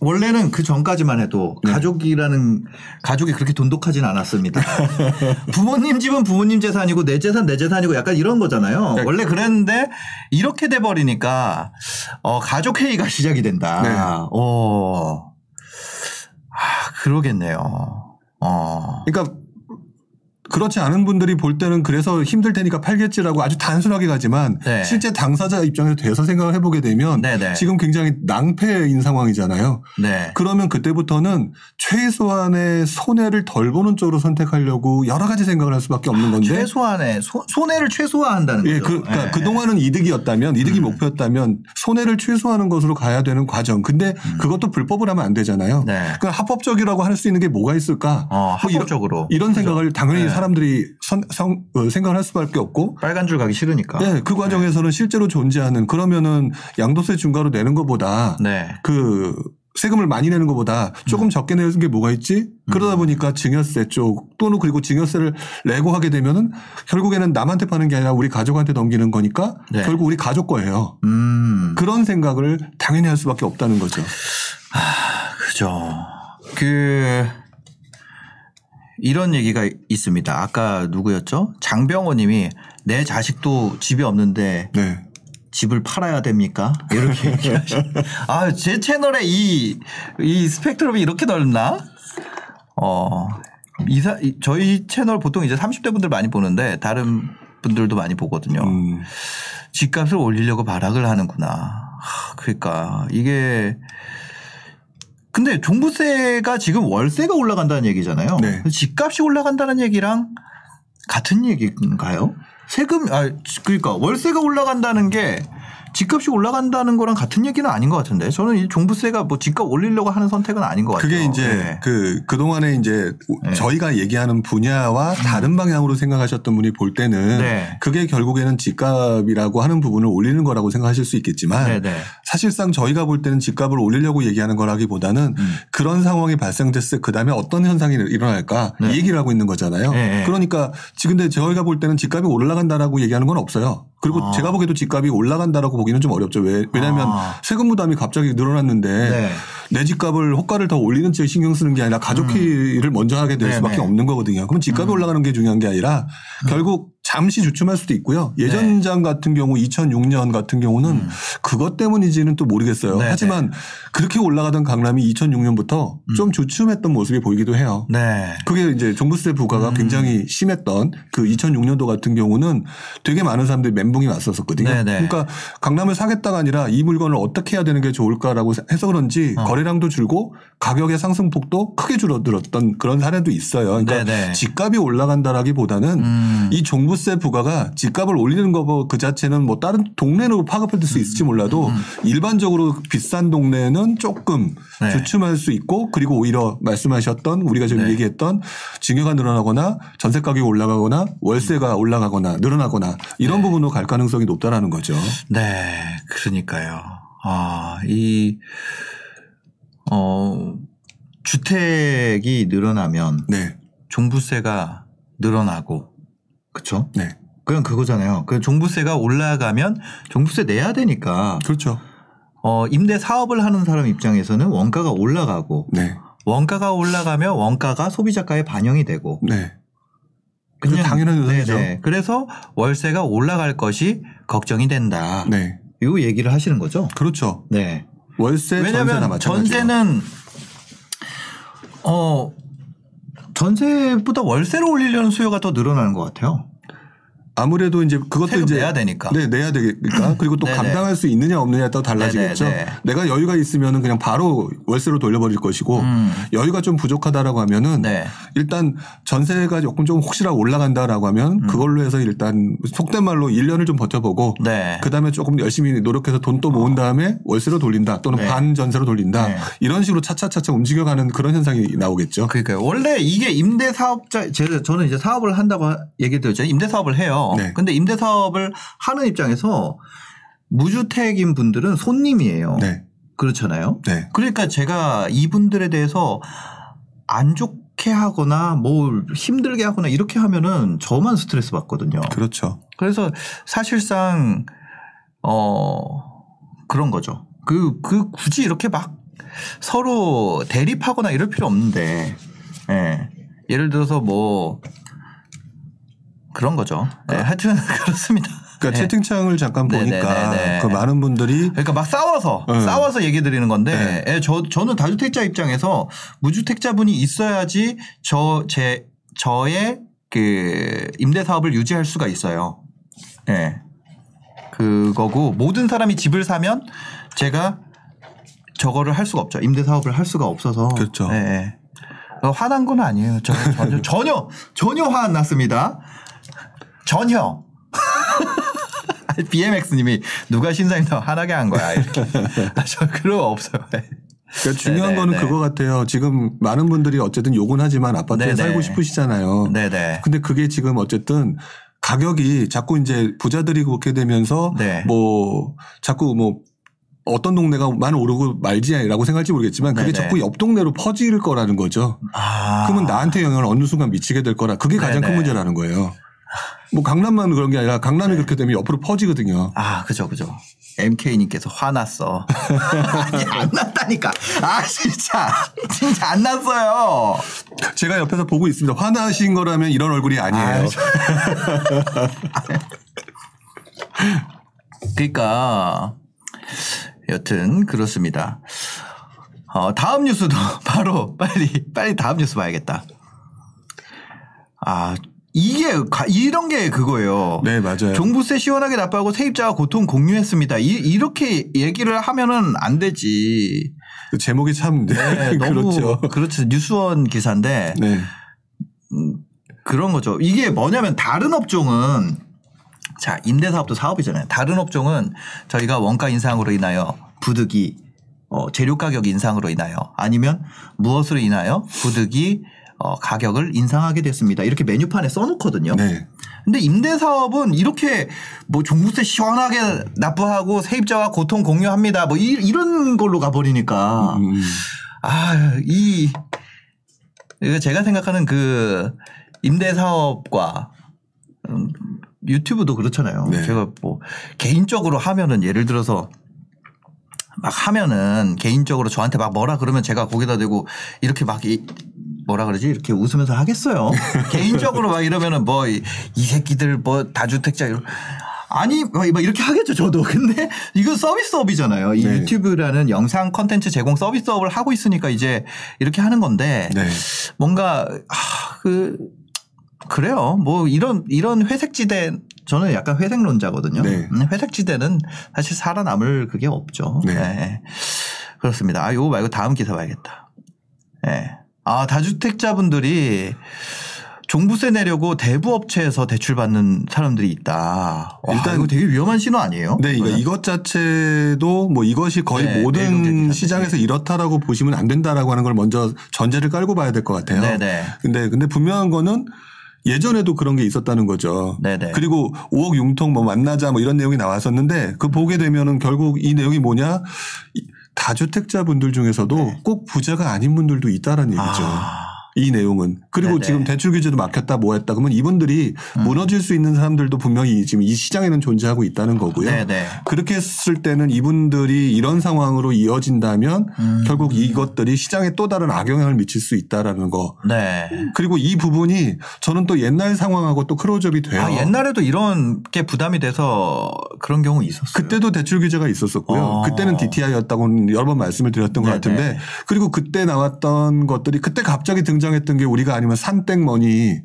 원래는 그 전까지만 해도 네. 가족이라는 가족이 그렇게 돈독하진 않았습니다. [LAUGHS] 부모님 집은 부모님 재산이고 내 재산 내 재산이고 약간 이런 거잖아요. 네. 원래 그랬는데 이렇게 돼 버리니까 어, 가족 회의가 [LAUGHS] 시작이 된다. 네. 어. 아, 그러겠네요. 어. 그러니까 그렇지 않은 분들이 볼 때는 그래서 힘들 테니까 팔겠지라고 아주 단순하게 가지만 네. 실제 당사자 입장에서 돼서 생각을 해보게 되면 네네. 지금 굉장히 낭패인 상황이잖아요. 네. 그러면 그때부터는 최소한의 손해를 덜 보는 쪽으로 선택하려고 여러 가지 생각을 할 수밖에 없는 건데 최소한의 손- 손해를 최소화한다는 예, 거죠. 그, 그러니까 예. 그동안은 이득이었다면, 이득이 목표였다면 손해를 최소화하는 것으로 가야 되는 과정. 근데 그것도 불법을 하면 안 되잖아요. 음. 네. 그러니까 합법적이라고 할 수 있는 게 뭐가 있을까? 어, 뭐 이런- 합법적으로. 이런, 생각을 당연히 네. 사람들이 선- 성- 어, 생각을 할 수밖에 없고 빨간 줄 가기 싫으니까. 예, 그 과정에서는 실제로 존재하는 그러면은 양도세 중과로 내는 것보다 네. 그 세금을 많이 내는 것보다 조금 음. 적게 내는 게 뭐가 있지? 그러다 보니까 증여세 쪽 또는 그리고 증여세를 내고 하게 되면은 결국에는 남한테 파는 게 아니라 우리 가족한테 넘기는 거니까 네. 결국 우리 가족 거예요. 음. 그런 생각을 당연히 할 수밖에 없다는 거죠. 그죠. 그 이런 얘기가 있습니다. 아까 누구였죠? 장병호 님이 내 자식도 집이 없는데 네. 집을 팔아야 됩니까? 이렇게 [LAUGHS] 얘기하시. 아, 제 채널에 이, 이 스펙트럼이 이렇게 넓나? 어, 이사, 이- 저희 채널 보통 이제 30대 분들 많이 보는데 다른 분들도 많이 보거든요. 음. 집값을 올리려고 발악을 하는구나. 하, 그러니까 이게 근데 종부세가 지금 월세가 올라간다는 얘기잖아요. 네. 집값이 올라간다는 얘기랑 같은 얘기인가요? 세금 아 그러니까 월세가 올라간다는 게 집값이 올라간다는 거랑 같은 얘기는 아닌 것 같은데 저는 이 종부세가 뭐 집값 올리려고 하는 선택은 아닌 것 같아요. 그게 이제 네. 그 그동안에 이제 네. 저희가 얘기하는 분야와 다른 방향으로 생각하셨던 분이 볼 때는 네. 그게 결국에는 집값이라고 하는 부분을 올리는 거라고 생각하실 수 있겠지만 네네. 사실상 저희가 볼 때는 집값을 올리려고 얘기하는 거라기보다는 음. 그런 상황이 발생됐을 그 다음에 어떤 현상이 일어날까 네. 이 얘기를 하고 있는 거잖아요. 네, 네. 그러니까 지금 근데 저희가 볼 때는 집값이 올라간다라고 얘기하는 건 없어요. 그리고 아. 제가 보기에도 집값이 올라간다라고 보기는 좀 어렵죠. 왜, 왜냐하면 아. 세금 부담이 갑자기 늘어났는데 네. 내 집값을 호가를 더 올리는 쪽에 신경 쓰는 게 아니라 가족회를 먼저 하게 될 음. 네, 수밖에 네. 없는 거거든요. 그럼 집값이 음. 올라가는 게 중요한 게 아니라 결국 잠시 주춤할 수도 있고요. 예전장 같은 경우 2006년 같은 경우는 네. 음. 그것 때문인지는 또 모르겠어요. 네, 하지만 그렇게 올라가던 강남이 2006년부터 음. 좀 주춤했던 모습이 보이기도 해요. 네. 그게 이제 종부세 부과가 음. 굉장히 심했던 그 2006년도 같은 경우는 되게 많은 사람들이 멘붕이 왔었거든요. 네네. 그러니까 강남을 사겠다가 아니라 이 물건을 어떻게 해야 되는 게 좋을까라고 해서 그런지 어. 거래량도 줄고 가격의 상승폭도 크게 줄어들었던 그런 사례도 있어요. 그러니까 네네. 집값이 올라간다라기보다는 음. 이 종부 세 부과가 집값을 올리는 거 그 자체는 뭐 다른 동네로 파급할 수 있을지 몰라도 일반적으로 비싼 동네는 조금 네. 주춤할 수 있고 그리고 오히려 말씀하셨던 우리가 지금 네. 얘기했던 증여가 늘어나거나 전세 가격이 올라가거나 월세가 올라가거나 늘어나거나 이런 네. 부분으로 갈 가능성이 높다라는 거죠. 네, 그러니까요. 아, 이, 어, 주택이 늘어나면 네. 종부세가 늘어나고, 그쵸? 네. 그냥 그거잖아요. 그 종부세가 올라가면 종부세 내야 되니까, 그렇죠. 어, 임대 사업을 하는 사람 입장에서는 원가가 올라가고, 네. 원가가 올라가면 원가가 소비자가에 반영이 되고, 네. 그 당연한 현상이죠. 네네. 그래서 월세가 올라갈 것이 걱정이 된다. 네. 이 얘기를 하시는 거죠? 그렇죠. 네. 월세 왜냐하면. 전세는 어 전세보다 월세를 올리려는 수요가 더 늘어나는 것 같아요. 아무래도 이제 그것도 이제 내야 되니까. 네, 내야 되니까. 그리고 또 네네. 감당할 수 있느냐 없느냐에 따라 달라지겠죠. 네네네. 내가 여유가 있으면은 그냥 바로 월세로 돌려버릴 것이고 음. 여유가 좀 부족하다라고 하면은 네. 일단 전세가 조금 좀 혹시라도 올라간다라고 하면 그걸로 해서 일단 속된 말로 1년을 좀 버텨보고 음. 네. 그 다음에 조금 열심히 노력해서 돈 또 모은 다음에 월세로 돌린다 또는 네. 반 전세로 돌린다 네. 이런 식으로 차차차차 움직여가는 그런 현상이 나오겠죠. 그러니까요. 원래 이게 임대 사업자 제가 저는 이제 사업을 한다고 하- 얘기 드렸죠. 임대 사업을 해요. 네. 근데 임대 사업을 하는 입장에서 무주택인 분들은 손님이에요. 네. 그렇잖아요. 네. 그러니까 제가 이분들에 대해서 안 좋게 하거나 뭐 힘들게 하거나 이렇게 하면은 저만 스트레스 받거든요. 그렇죠. 그래서 사실상 어 그런 거죠. 그, 그 굳이 이렇게 막 서로 대립하거나 이럴 필요 없는데, 예. 예를 들어서 뭐 그런 거죠. 예, 하여튼 [LAUGHS] 그렇습니다. 그러니까 예. 채팅창을 잠깐 네네네네. 보니까 그 많은 분들이 그러니까 막 싸워서 네. 싸워서 얘기 드리는 건데 예, 저 저는 다주택자 입장에서 무주택자분이 있어야지 저 제 저의 그 임대 사업을 유지할 수가 있어요. 예. 그거고 모든 사람이 집을 사면 제가 저거를 할 수가 없죠. 임대 사업을 할 수가 없어서. 그렇죠. 예, 예. 어, 화난 건 아니에요. 저, 전혀 [LAUGHS] 전혀 전혀 화 안 났습니다. 전혀. [LAUGHS] BMX님이 누가 신사임당 화나게 한 거야 이렇게. 아, [LAUGHS] 저 그런 거 없어요. 그러니까 중요한 네네, 거는 네. 그거 같아요. 지금 많은 분들이 어쨌든 욕은 하지만 아파트에 네네. 살고 싶으시잖아요. 네네. 근데 그게 지금 어쨌든 가격이 자꾸 이제 부자들이 그렇게 되면서 네. 뭐 자꾸 뭐 어떤 동네가 많이 오르고 말지라고 생각할지 모르겠지만 그게 네네. 자꾸 옆 동네로 퍼질 거라는 거죠. 아. 그러면 나한테 영향을 어느 순간 미치게 될 거라 그게 가장 큰 네네. 문제라는 거예요. 뭐 강남만 그런 게 아니라 강남이 그렇게 되면 옆으로 퍼지거든요. 아, 그죠, 그죠. MK님께서 화났어. [LAUGHS] 아니, 안 났다니까. 아, 진짜. 진짜 안 났어요. 제가 옆에서 보고 있습니다. 화나신 거라면 이런 얼굴이 아니에요. [LAUGHS] 그러니까 여튼 그렇습니다. 어, 다음 뉴스도 [LAUGHS] 바로 빨리 빨리 다음 뉴스 봐야겠다. 아 이게 가- 이런 게 그거예요. 네, 맞아요. 종부세 시원하게 납부하고 세입자와 고통 공유했습니다. 이, 렇게 얘기를 하면은 안 되지. 그 제목이 참 네, [LAUGHS] 너무 그렇죠. 그렇죠. 뉴스원 기사인데 네. 그런 거죠. 이게 뭐냐면 다른 업종은 자 임대사업도 사업이잖아요. 다른 업종은 저희가 원가 인상으로 인하여 부득이 어, 재료 가격 인상으로 인하여 아니면 무엇으로 인하여 부득이 어, 가격을 인상하게 됐습니다. 이렇게 메뉴판에 써놓거든요. 네. 근데 임대사업은 이렇게 뭐 종부세 시원하게 납부하고 세입자와 고통 공유합니다. 뭐 이, 런 걸로 가버리니까 음, 아, 이, 이거 제가 생각하는 그 임대사업과 음, 유튜브도 그렇잖아요. 네. 제가 뭐 개인적으로 하면은 예를 들어서 막 하면은 개인적으로 저한테 막 뭐라 그러면 제가 거기다 대고 이렇게 막 이, 뭐라 그러지 이렇게 웃으면서 하겠어요. [LAUGHS] 개인적으로 막 이러면은 뭐 이 새끼들 뭐 다주택자 이런 아니 뭐 이렇게 하겠죠 저도 근데 이거 서비스업이잖아요 이 네. 유튜브라는 영상 컨텐츠 제공 서비스업을 하고 있으니까 이제 이렇게 하는 건데 네. 뭔가 아, 그 그래요 뭐 이런 이런 회색지대 저는 약간 회색론자거든요 네. 음, 회색지대는 사실 살아남을 그게 없죠 네. 네. 그렇습니다 아 요거 말고 다음 기사 봐야겠다 예. 아 다주택자분들이 종부세 내려고 대부 업체에서 대출 받는 사람들이 있다. 와, 일단 이거 되게 위험한 신호 아니에요? 네, 이거는? 이것 자체도 뭐 이것이 거의 네, 모든. 시장에서 이렇다라고 보시면 안 된다라고 하는 걸 먼저 전제를 깔고 봐야 될 것 같아요. 네 네. 근데 근데 분명한 거는 예전에도 그런 게 있었다는 거죠. 네네. 그리고 5억 융통 뭐 만나자 뭐 이런 내용이 나왔었는데 그 보게 되면은 결국 이 내용이 뭐냐 이 다주택자 분들 중에서도 네. 꼭 부자가 아닌 분들도 있다라는 얘기죠. 아, 이 내용은 그리고 네네. 지금 대출 규제도 막혔다 뭐 했다 그러면 이분들이 음. 무너질 수 있는 사람들도 분명히 지금 이 시장에는 존재하고 있다는 거고요. 네네. 그렇게 했을 때는 이분들이 이런 상황으로 이어진다면 음. 결국 이것들이 시장에 또 다른 악영향을 미칠 수 있다라는 거. 네. 그리고 이 부분이 저는 또 옛날 상황하고 또 크로즈업이 돼요. 아, 옛날에도 이런 게 부담이 돼서 그런 경우 있었어요. 그때도 대출 규제가 있었었고요. 어. 그때는 DTI였다고 여러 번 말씀을 드렸던 것 네네. 같은데 그리고 그때 나왔던 것들이 그때 갑자기 등장 했던 게 우리가 아니면 산땡머니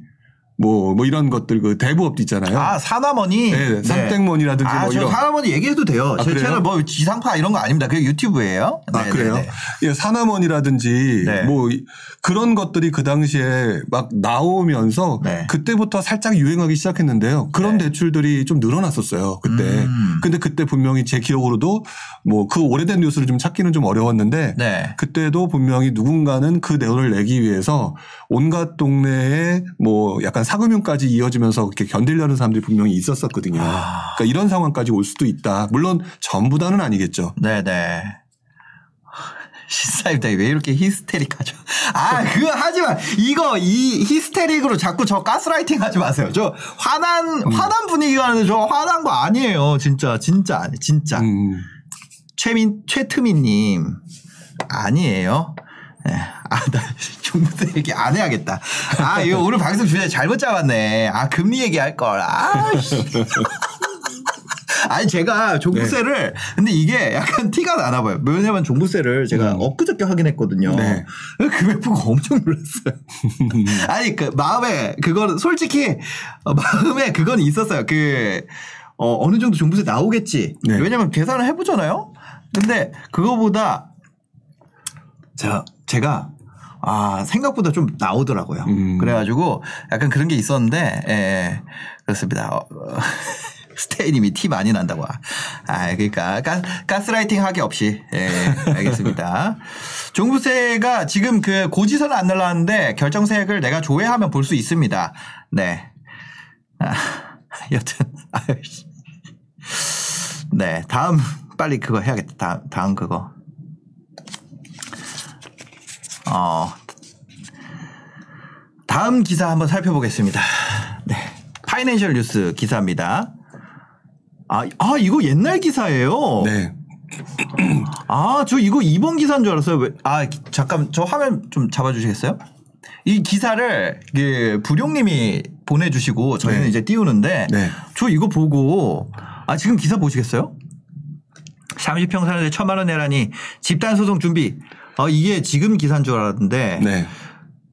뭐, 뭐 이런 것들 그 대부업도 있잖아요. 아, 사나머니. 네, 산땡머니라든지 아, 뭐저 이런. 사나머니 얘기해도 돼요. 아, 제? 채널 뭐 지상파 이런 거 아닙니다. 그게 유튜브예요. 아, 네네네. 그래요? 예, 사나머니라든지 네. 뭐 이- 그런 것들이 그 당시에 막 나오면서 네. 그때부터 살짝 유행하기 시작했는데요. 그런 네. 대출들이 좀 늘어났었어요. 그때. 음. 근데 그때 분명히 제 기억으로도 뭐 그 오래된 뉴스를 좀 찾기는 좀 어려웠는데 네. 그때도 분명히 누군가는 그 내용을 내기 위해서 온갖 동네에 뭐 약간 사금융까지 이어지면서 이렇게 견디려는 사람들이 분명히 있었었거든요. 아. 그러니까 이런 상황까지 올 수도 있다. 물론 전부 다는 아니겠죠. 네네. 신사임당이 왜 이렇게 히스테릭하죠? 아, 그거 하지 마. 이거, 이 히스테릭으로 자꾸 저 가스라이팅 하지 마세요. 저 화난, 음. 화난 분위기가 나는데 저 화난 거 아니에요. 진짜, 진짜, 아니, 진짜. 음. 최민, 최트민님. 아니에요. 네. 아, 나 종부세 얘기 안 해야겠다. 아, 이거 오늘 방송 주제 잘못 잡았네. 아, 금리 얘기할 걸. 아, 씨. 아니 제가 종부세를 근데 이게 약간 티가 나나 봐요. 왜냐면 종부세를 제가 음. 엊그저께 확인했거든요. 네. 금액 보고 엄청 놀랐어요. [LAUGHS] 아니 그 마음에 그건 솔직히 어, 마음에 그건 있었어요. 그 어, 어느 정도 종부세 나오겠지. 네. 왜냐면 계산을 해보잖아요. 근데 그거보다 자 제가 아 생각보다 좀 나오더라고요. 음. 그래가지고 약간 그런 게 있었는데 예, 그렇습니다. 어, [LAUGHS] 어, 스테이님이 티 많이 난다고. 아 그러니까 가, 가스라이팅 하기 없이 예 알겠습니다. [LAUGHS] 종부세가 지금 그 고지서는 안 날라왔는데 결정세액을 내가 조회하면 볼 수 있습니다. 네. 아, [LAUGHS] 여튼 아유씨. 네 다음 빨리 그거 해야겠다. 다음, 다음 그거. 어, 다음 기사 한번 살펴보겠습니다. 네. 파이낸셜 뉴스 기사입니다. 아, 아, 이거 옛날 기사예요. 네. 아, 저 이거 이번 기사인 줄 알았어요. 왜, 아, 기- 잠깐, 저 화면 좀 잡아 주시겠어요? 이 기사를 그 부룡님이 보내주시고 저희는 네. 이제 띄우는데 네. 저 이거 보고 아 지금 기사 보시겠어요? 30평 사는데 천만 원 내라니 집단 소송 준비. 아 이게 지금 기사인 줄 알았는데 네.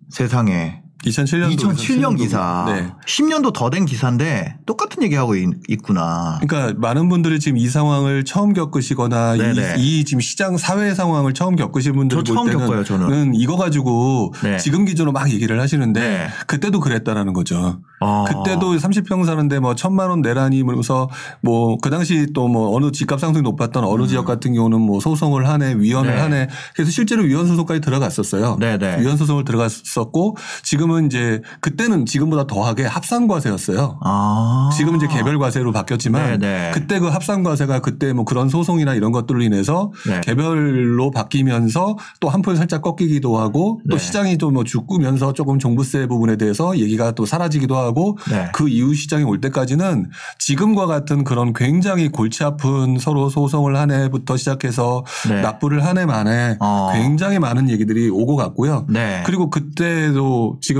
세상에 2007년도 2007년 기사. 네. 10년도 더 된 기사인데 똑같은 얘기하고 있, 있구나. 그러니까 많은 분들이 지금 이 상황을 처음 겪으시거나. 이, 이 지금 시장 사회 상황을 처음 겪으신 분들이 저 처음 겪어요, 저는. 는 이거 가지고 네. 지금 기준으로 막 얘기를 하시는데 네. 그때도 그랬다라는 거죠. 아. 그때도 30평 사는데 뭐 천만 원 내라니 면서 뭐 그 당시 또 뭐 어느 집값 상승이 높았던 어느 지역 같은 경우는 뭐 소송을 하네 위원을 음. 네. 하네 그래서 실제로 위원 소송까지 들어갔었어요. 네네. 위원 소송을 들어갔었고 지금 은 이제 그때는 지금보다 더하게 합산 과세였어요. 아. 지금 이제 개별 과세로 바뀌었지만 네네. 그때 그 합산 과세가 그때 뭐 그런 소송이나 이런 것들로 인해서 네. 개별로 바뀌면서 또 한풀 살짝 꺾이기도 하고 또 네. 시장이 또 뭐 죽으면서 조금 종부세 부분에 대해서 얘기가 또 사라지기도 하고 네. 그 이후 시장이 올 때까지는 지금과 같은 그런 굉장히 골치 아픈 서로 소송을 한 해부터 시작해서 네. 납부를 한 해 만에 어. 굉장히 많은 얘기들이 오고 갔고요. 네. 그리고 그때도 지금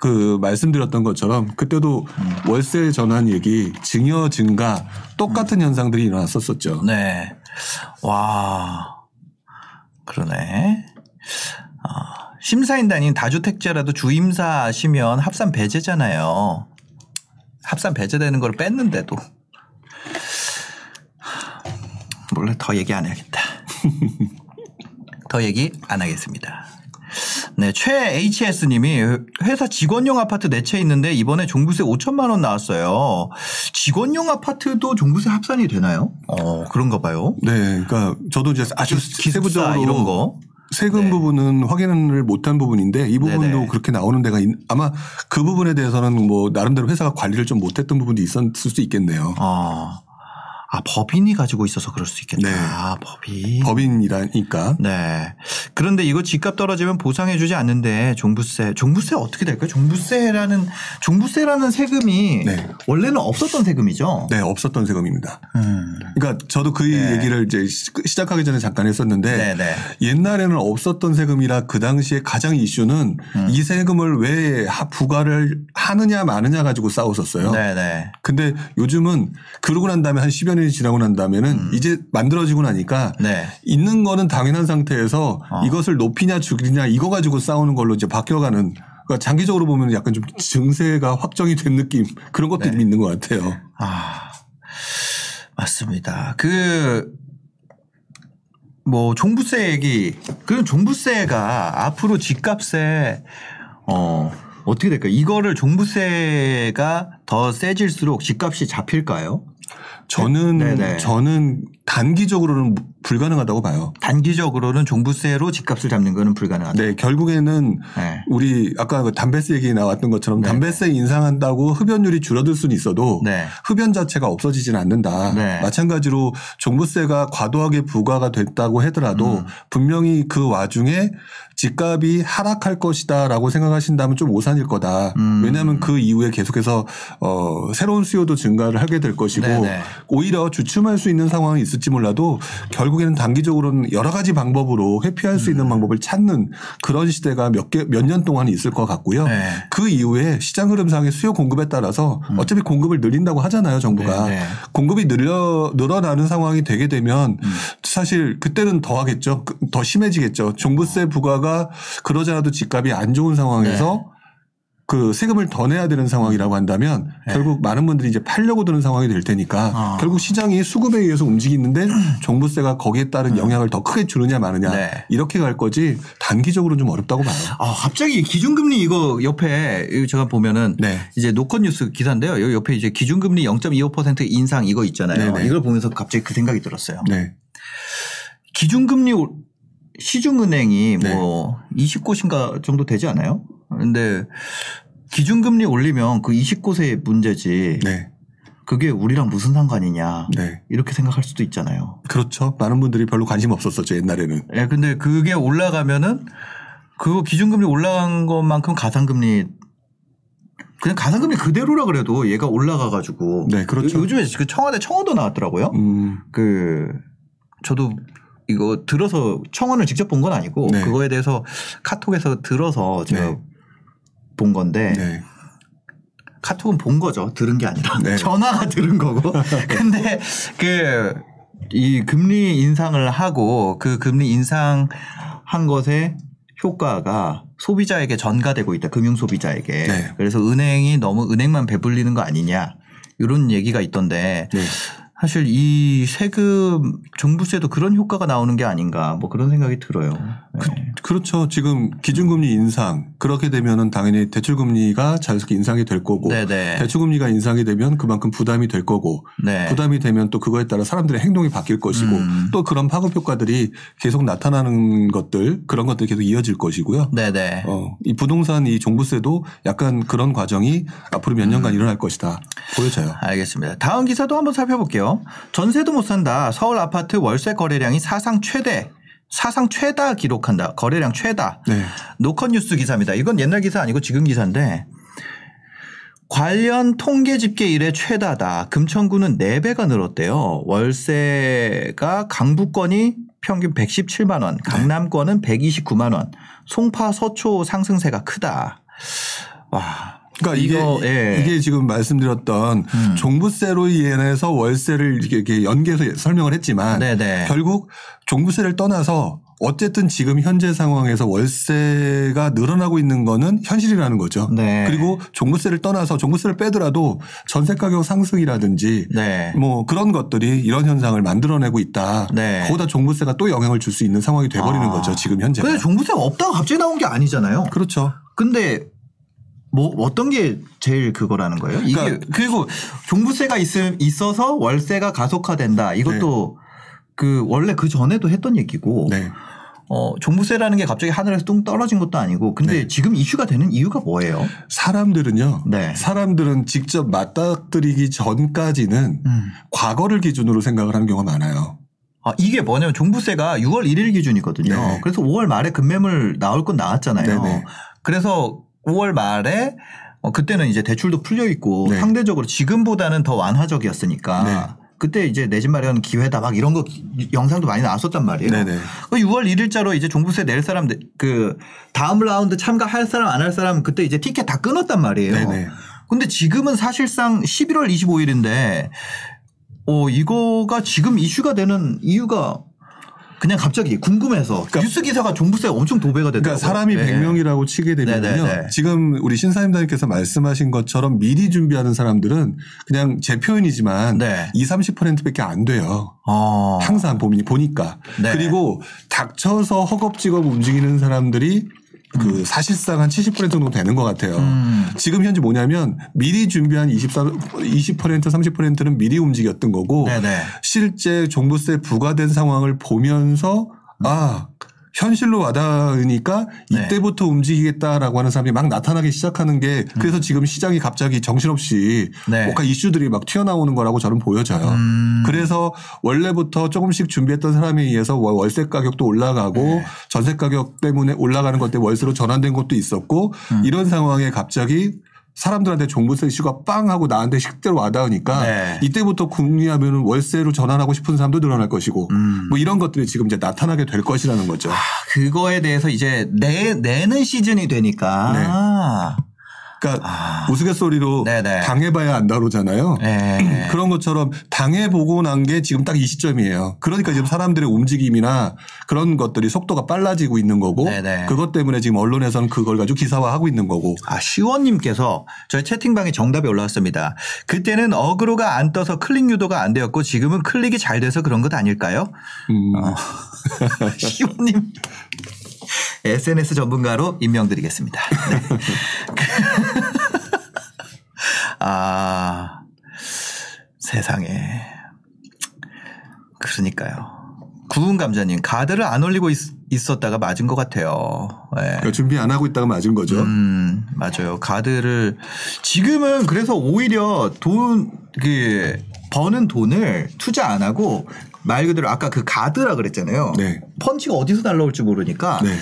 그 말씀드렸던 것처럼 그때도 음. 월세 전환 얘기, 증여 증가 똑같은 현상들이 일어났었었죠. 네. 와. 그러네. 아, 심사인단인 다주택자라도 주임사시면 합산 배제잖아요. 합산 배제되는 걸 뺐는데도. 몰래 더 얘기 안 해야겠다. [LAUGHS] 더 얘기 안 하겠습니다. 네, 최 HS님이 회사 직원용 아파트 네채 있는데 이번에 종부세 5천만 원 나왔어요. 직원용 아파트도 종부세 합산이 되나요? 어, 그런가 봐요. 네, 그러니까 저도 이제 아주 기숙사 세부적으로 이런 거. 세금 네. 부분은 확인을 못한 부분인데 이 부분도 네네. 그렇게 나오는 데가 있- 아마 그 부분에 대해서는 뭐 나름대로 회사가 관리를 좀 못했던 부분도 있었을 수 있겠네요. 아, 아 법인이 가지고 있어서 그럴 수 있겠다. 네. 아, 법인. 법인이라니까. 네. 그런데 이거 집값 떨어지면 보상해주지 않는데 종부세, 종부세 어떻게 될까요? 종부세라는 종부세라는 세금이 네. 원래는 없었던 세금이죠. 네, 없었던 세금입니다. 음. 그러니까 저도 그 네. 얘기를 이제 시- 시작하기 전에 잠깐 했었는데 네, 네. 옛날에는 없었던 세금이라 그 당시에 가장 이슈는 음. 이 세금을 왜 하- 부과를 하느냐 마느냐 가지고 싸웠었어요. 네, 네. 근데 요즘은 그러고 난 다음에 한 10여 년이 지나고 난 다음에는 이제 만들어지고 나니까 음. 네. 있는 거는 당연한 상태에서 어. 이것을 높이냐 줄이냐 이거 가지고 싸우는 걸로 이제 바뀌어가는 그러니까 장기적으로 보면 약간 좀 증세가 확정이 된 느낌 그런 것도 네. 좀 있는 것 같아요. 아, 맞습니다. 그, 뭐, 종부세 얘기. 그 종부세가 앞으로 집값에, 어, 어떻게 될까요? 이거를 종부세가 더 세질수록 집값이 잡힐까요? 저는 네네. 저는 단기적으로는 불가능하다고 봐요. 단기적으로는 종부세로 집값을 잡는 거는 불가능하다. 네, 결국에는 네. 우리 아까 그 담배세 얘기 나왔던 것처럼 네. 담배세 인상한다고 흡연율이 줄어들 수는 있어도 네. 흡연 자체가 없어지지는 않는다. 네. 마찬가지로 종부세가 과도하게 부과가 됐다고 하더라도 음. 분명히 그 와중에 집값이 하락할 것이다라고 생각하신다면 좀 오산일 거다. 음. 왜냐하면 그 이후에 계속해서 어 새로운 수요도 증가를 하게 될 것이고 네네. 오히려 주춤할 수 있는 상황이 있을지 몰라도 결국에는 단기적으로는 여러 가지 방법으로 회피할 수 음. 있는 방법을 찾는 그런 시대가 몇 개 몇 년 동안 있을 것 같고요. 네. 그 이후에 시장 흐름상의 수요 공급에 따라서 어차피 공급을 늘린다고 하잖아요, 정부가. 음. 네, 네. 공급이 늘려 늘어나는 상황이 되게 되면 음. 사실 그때는 더 하겠죠. 그- 더 심해지겠죠. 종부세 부과가 그러자라도 집값이 안 좋은 상황에서 네. 그 세금을 더 내야 되는 상황이라고 한다면 네. 결국 많은 분들이 이제 팔려고 드는 상황이 될 테니까 아. 결국 시장이 수급에 의해서 움직이는데 [CLEARS THROAT] 종부세가 거기에 따른 영향을 더 크게 주느냐 마느냐 음. 네. 이렇게 갈 거지 단기적으로는 좀 어렵다고 봐요. 아, 갑자기 기준금리 이거 옆에 제가 보면은 네. 이제 노컷 뉴스 기사인데요. 여기 옆에 이제 기준금리 0.25% 인상 이거 있잖아요. 네네. 이걸 보면서 갑자기 그 생각이 들었어요. 네. 기준금리 올- 시중은행이 네. 뭐 20곳인가 정도 되지 않아요? 근데 기준금리 올리면 그 20곳의 문제지 네. 그게 우리랑 무슨 상관이냐 네. 이렇게 생각할 수도 있잖아요. 그렇죠. 많은 분들이 별로 관심 없었었죠, 옛날에는. 예, 근데 그게 올라가면은 그거 기준금리 올라간 것만큼 가상금리 그냥 가상금리 그대로라 그래도 얘가 올라가가지고 네, 그렇죠. 요- 요즘에 그 청와대 청원도 나왔더라고요. 음. 그 저도 이거 들어서 청원을 직접 본 건 아니고 네. 그거에 대해서 카톡에서 들어서 제가 네. 본 건데 네. 카톡은 본 거죠. 들은 게 아니라 네. [LAUGHS] 전화가 들은 거고. [LAUGHS] 근데 그 이 금리 인상을 하고 그 금리 인상 한 것의 효과가 소비자에게 전가되고 있다. 금융 소비자에게. 네. 그래서 은행이 너무 은행만 배불리는 거 아니냐. 이런 얘기가 있던데 네. 사실 이 세금 종부세도 그런 효과가 나오는 게 아닌가 뭐 그런 생각이 들어요. 네. 그 렇죠. 지금 기준금리 인상 그렇게 되면은 당연히 대출금리가 자연스럽게 인상이 될 거고 네네. 대출금리가 인상이 되면 그만큼 부담이 될 거고 네. 부담이 되면 또 그거에 따라 사람들의 행동이 바뀔 것이고 음. 또 그런 파급 효과들이 계속 나타나는 것들 그런 것들이 계속 이어질 것이고요. 네네. 어, 이 부동산 이 종부세도 약간 그런 과정이 앞으로 몇 음. 년간 일어날 것이다 보여져요. 알겠습니다. 다음 기사도 한번 살펴볼게요. 전세도 못 산다. 서울 아파트 월세 거래량이 사상 최대, 사상 최다 기록한다. 거래량 최다. 네. 노컷 뉴스 기사입니다. 이건 옛날 기사 아니고 지금 기사인데 관련 통계 집계 이래 최다다. 금천구는 4배가 늘었대요. 월세가 강북권이 평균 117만 원, 강남권은 129만 원. 송파 서초 상승세가 크다. 와. 그러니까 이게 이거, 예. 이게 지금 말씀드렸던 음. 종부세로 인해서 월세를 이렇게- 연계해서 설명을 했지만 네네. 결국 종부세를 떠나서 어쨌든 지금 현재 상황에서 월세가 늘어나고 있는 거는 현실이라는 거죠. 네. 그리고 종부세를 떠나서 종부세를 빼더라도 전세 가격 상승이라든지 네. 뭐 그런 것들이 이런 현상을 만들어내고 있다. 네. 거기다 종부세가 또 영향을 줄 수 있는 상황이 돼버리는 아. 거죠. 지금 현재. 근데 종부세가 없다가 갑자기 나온 게 아니잖아요. 그렇죠. 근데 뭐 어떤 게 제일 그거라는 거예요? 이게 그러니까 그리고 종부세가 있, 있어서 월세가 가속화된다. 이것도 그 원래 그 전에도 했던 얘기고 네. 어 종부세라는 게 갑자기 하늘에서 뚱 떨어진 것도 아니고 근데 네. 지금 이슈가 되는 이유가 뭐예요? 사람들은요. 네. 사람들은 직접 맞닥뜨리기 전까지는 음. 과거를 기준으로 생각을 하는 경우가 많아요. 아, 이게 뭐냐면 종부세가 6월 1일 기준이거든요. 네. 그래서 5월 말에 급매물 나올 건 나왔잖아요. 네네. 그래서 5월 말에 어, 그때는 이제 대출도 풀려 있고 네. 상대적으로 지금보다는 더 완화적이었으니까 네. 그때 이제 내 집 마련 기회다 막 이런 거 기- 영상도 많이 나왔었단 말이에요. 네네. 그 6월 1일자로 이제 종부세 낼 사람 그 다음 라운드 참가할 사람 안 할 사람 그때 이제 티켓 다 끊었단 말이에요. 네네. 근데 지금은 사실상 11월 25일인데 어 이거가 지금 이슈가 되는 이유가 그냥 갑자기 궁금해서 뉴스 기사가 종부세가 엄청 도배가 되더라고요. 그러니까 사람이 네. 100명이라고 치게 되면요. 네네네. 지금 우리 신사임당님께서 말씀하신 것처럼 미리 준비하는 사람들은 그냥 제 표현이지만 네. 2, 30%밖에 안 돼요. 어. 항상 보니, 보니까. 네. 그리고 닥쳐서 허겁지겁 움직이는 사람들이 그 사실상 한 70% 정도 되는 것 같아요. 음. 지금 현재 뭐냐면 미리 준비한 24, 20% 30%는 미리 움직였던 거고 네네. 실제 종부세 부과된 상황을 보면서 아 현실로 와닿으니까 네. 이때부터 움직이겠다라고 하는 사람이 막 나타나기 시작하는 게 그래서 지금 시장이 갑자기 정신없이 음. 네. 뭔가 이슈들이 막 튀어나오는 거라고 저는 보여져요. 음. 그래서 원래부터 조금씩 준비했던 사람에 의해서 월- 월세 가격도 올라가고 네. 전세 가격 때문에 올라가는 것 때문에 월세로 전환된 것도 있었고 음. 이런 상황에 갑자기 사람들한테 종부세 이슈가 빵 하고 나한테 식대로 와닿으니까 네. 이때부터 궁리하면 월세로 전환하고 싶은 사람도 늘어날 것이고 음. 뭐 이런 것들이 지금 이제 나타나게 될 것이라는 거죠. 그거에 대해서 이제 내 내는 시즌이 되니까. 네. 아. 그러니까 아. 우스갯소리로 네네. 당해봐야 안다로잖아요. 네. [CLEARS THROAT] 그런 것처럼 당해보고 난 게 지금 딱 이 시점이에요. 그러니까 지금 사람들의 움직임이나 그런 것들이 속도가 빨라지고 있는 거고 네네. 그것 때문에 지금 언론에서는 그걸 가지고 기사화하고 있는 거고 아, 시원님께서 저희 채팅방에 정답이 올라왔습니다. 그때는 어그로가 안 떠서 클릭 유도가 안 되었고 지금은 클릭이 잘 돼서 그런 것 아닐까요? 음, 어. [LAUGHS] 시원님. [LAUGHS] SNS 전문가로 임명드리겠습니다. 네. [LAUGHS] 아, 세상에. 그러니까요. 구운 감자님, 가드를 안 올리고 있, 었다가 맞은 것 같아요. 네. 그러니까 준비 안 하고 있다가 맞은 거죠. 음, 맞아요. 가드를 지금은 그래서 오히려 돈, 그, 버는 돈을 투자 안 하고 말 그대로 아까 그 가드라 그랬잖아요. 네. 펀치가 어디서 날라올지 모르니까 네.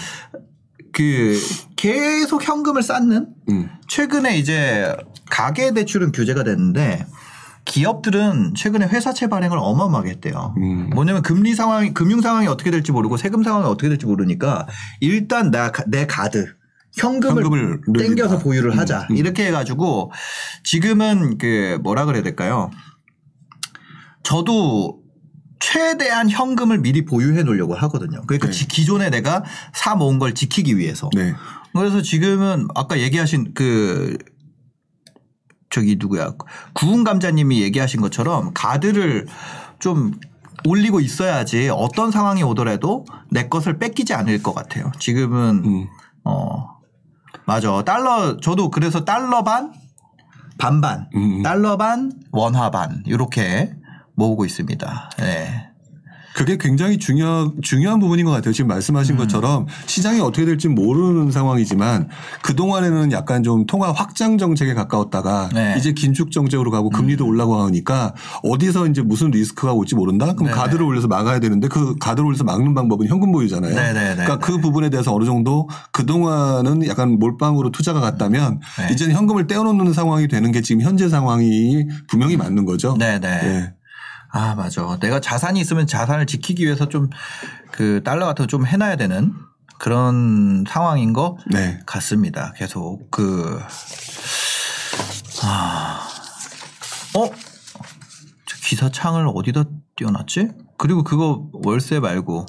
그 계속 현금을 쌓는 음. 최근에 이제 가계 대출은 규제가 됐는데 기업들은 최근에 회사채 발행을 어마어마하게 했대요. 음. 뭐냐면 금리 상황이 금융 상황이 어떻게 될지 모르고 세금 상황이 어떻게 될지 모르니까 일단 나 내 가드 현금을, 현금을. 땡겨서 보유를 하자 음. 이렇게 해가지고 지금은 그 뭐라 그래야 될까요? 저도 최대한 현금을 미리 보유해 놓으려고 하거든요. 그러니까 네. 지- 기존에 내가 사 모은 걸 지키기 위해서. 네. 그래서 지금은 아까 얘기하신 그 저기 누구야 구운 감자님이 얘기하신 것처럼 가드를 좀 올리고 있어야지 어떤 상황이 오더라도 내 것을 뺏기지 않을 것 같아요. 지금은 음. 어 맞아 달러 저도 그래서 달러 반 반반 음. 달러 반 원화 반 이렇게 모으고 있습니다. 네. 그게 굉장히 중요, 중요한 부분인 것 같아요. 지금 말씀하신 음. 것처럼 시장이 어떻게 될지 모르는 상황이지만 그동안에는 약간 좀 통화 확장 정책에 가까웠다가 네. 음. 이제 긴축 정책으로 가고 금리도 올라가고 하니까 어디서 이제 무슨 리스크가 올지 모른다? 그럼 네네. 가드를 올려서 막아야 되는데 그 가드를 올려서 막는 방법은 현금 보유잖아요. 네네네. 그러니까 그 부분에 대해서 어느 정도 그동안은 약간 몰빵으로 투자가 갔다면 네. 이제는 현금을 떼어놓는 상황이 되는 게 지금 현재 상황이 분명히 맞는 거죠. 네네. 예. 아, 맞아. 내가 자산이 있으면 자산을 지키기 위해서 좀 그 달러 같은 거 좀 해놔야 되는 그런 상황인 것 네. 같습니다. 계속 그, 아, 어? 저 기사 창을 어디다 띄워놨지? 그리고 그거 월세 말고,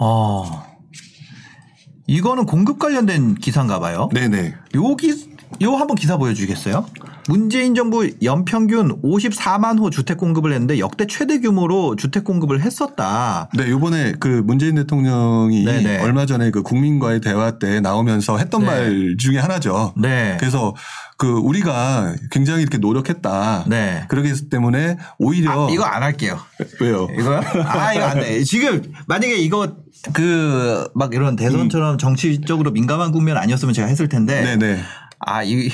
어, 이거는 공급 관련된 기사인가 봐요. 네네. 요기 요 한번 기사 보여주겠어요? 문재인 정부 연평균 54만 호 주택 공급을 했는데 역대 최대 규모로 주택 공급을 했었다. 네, 요번에 그 문재인 대통령이 네네. 얼마 전에 그 국민과의 대화 때 나오면서 했던 네. 말 중에 하나죠. 네. 그래서 그 우리가 굉장히 이렇게 노력했다. 네. 그러기 때문에 오히려 아, 이거 안 할게요. 왜요? 이거요? 아, 이거 안 돼. 지금 만약에 이거 그 막 이런 대선처럼 정치적으로 민감한 국면 아니었으면 제가 했을 텐데. 네네. 아, 이,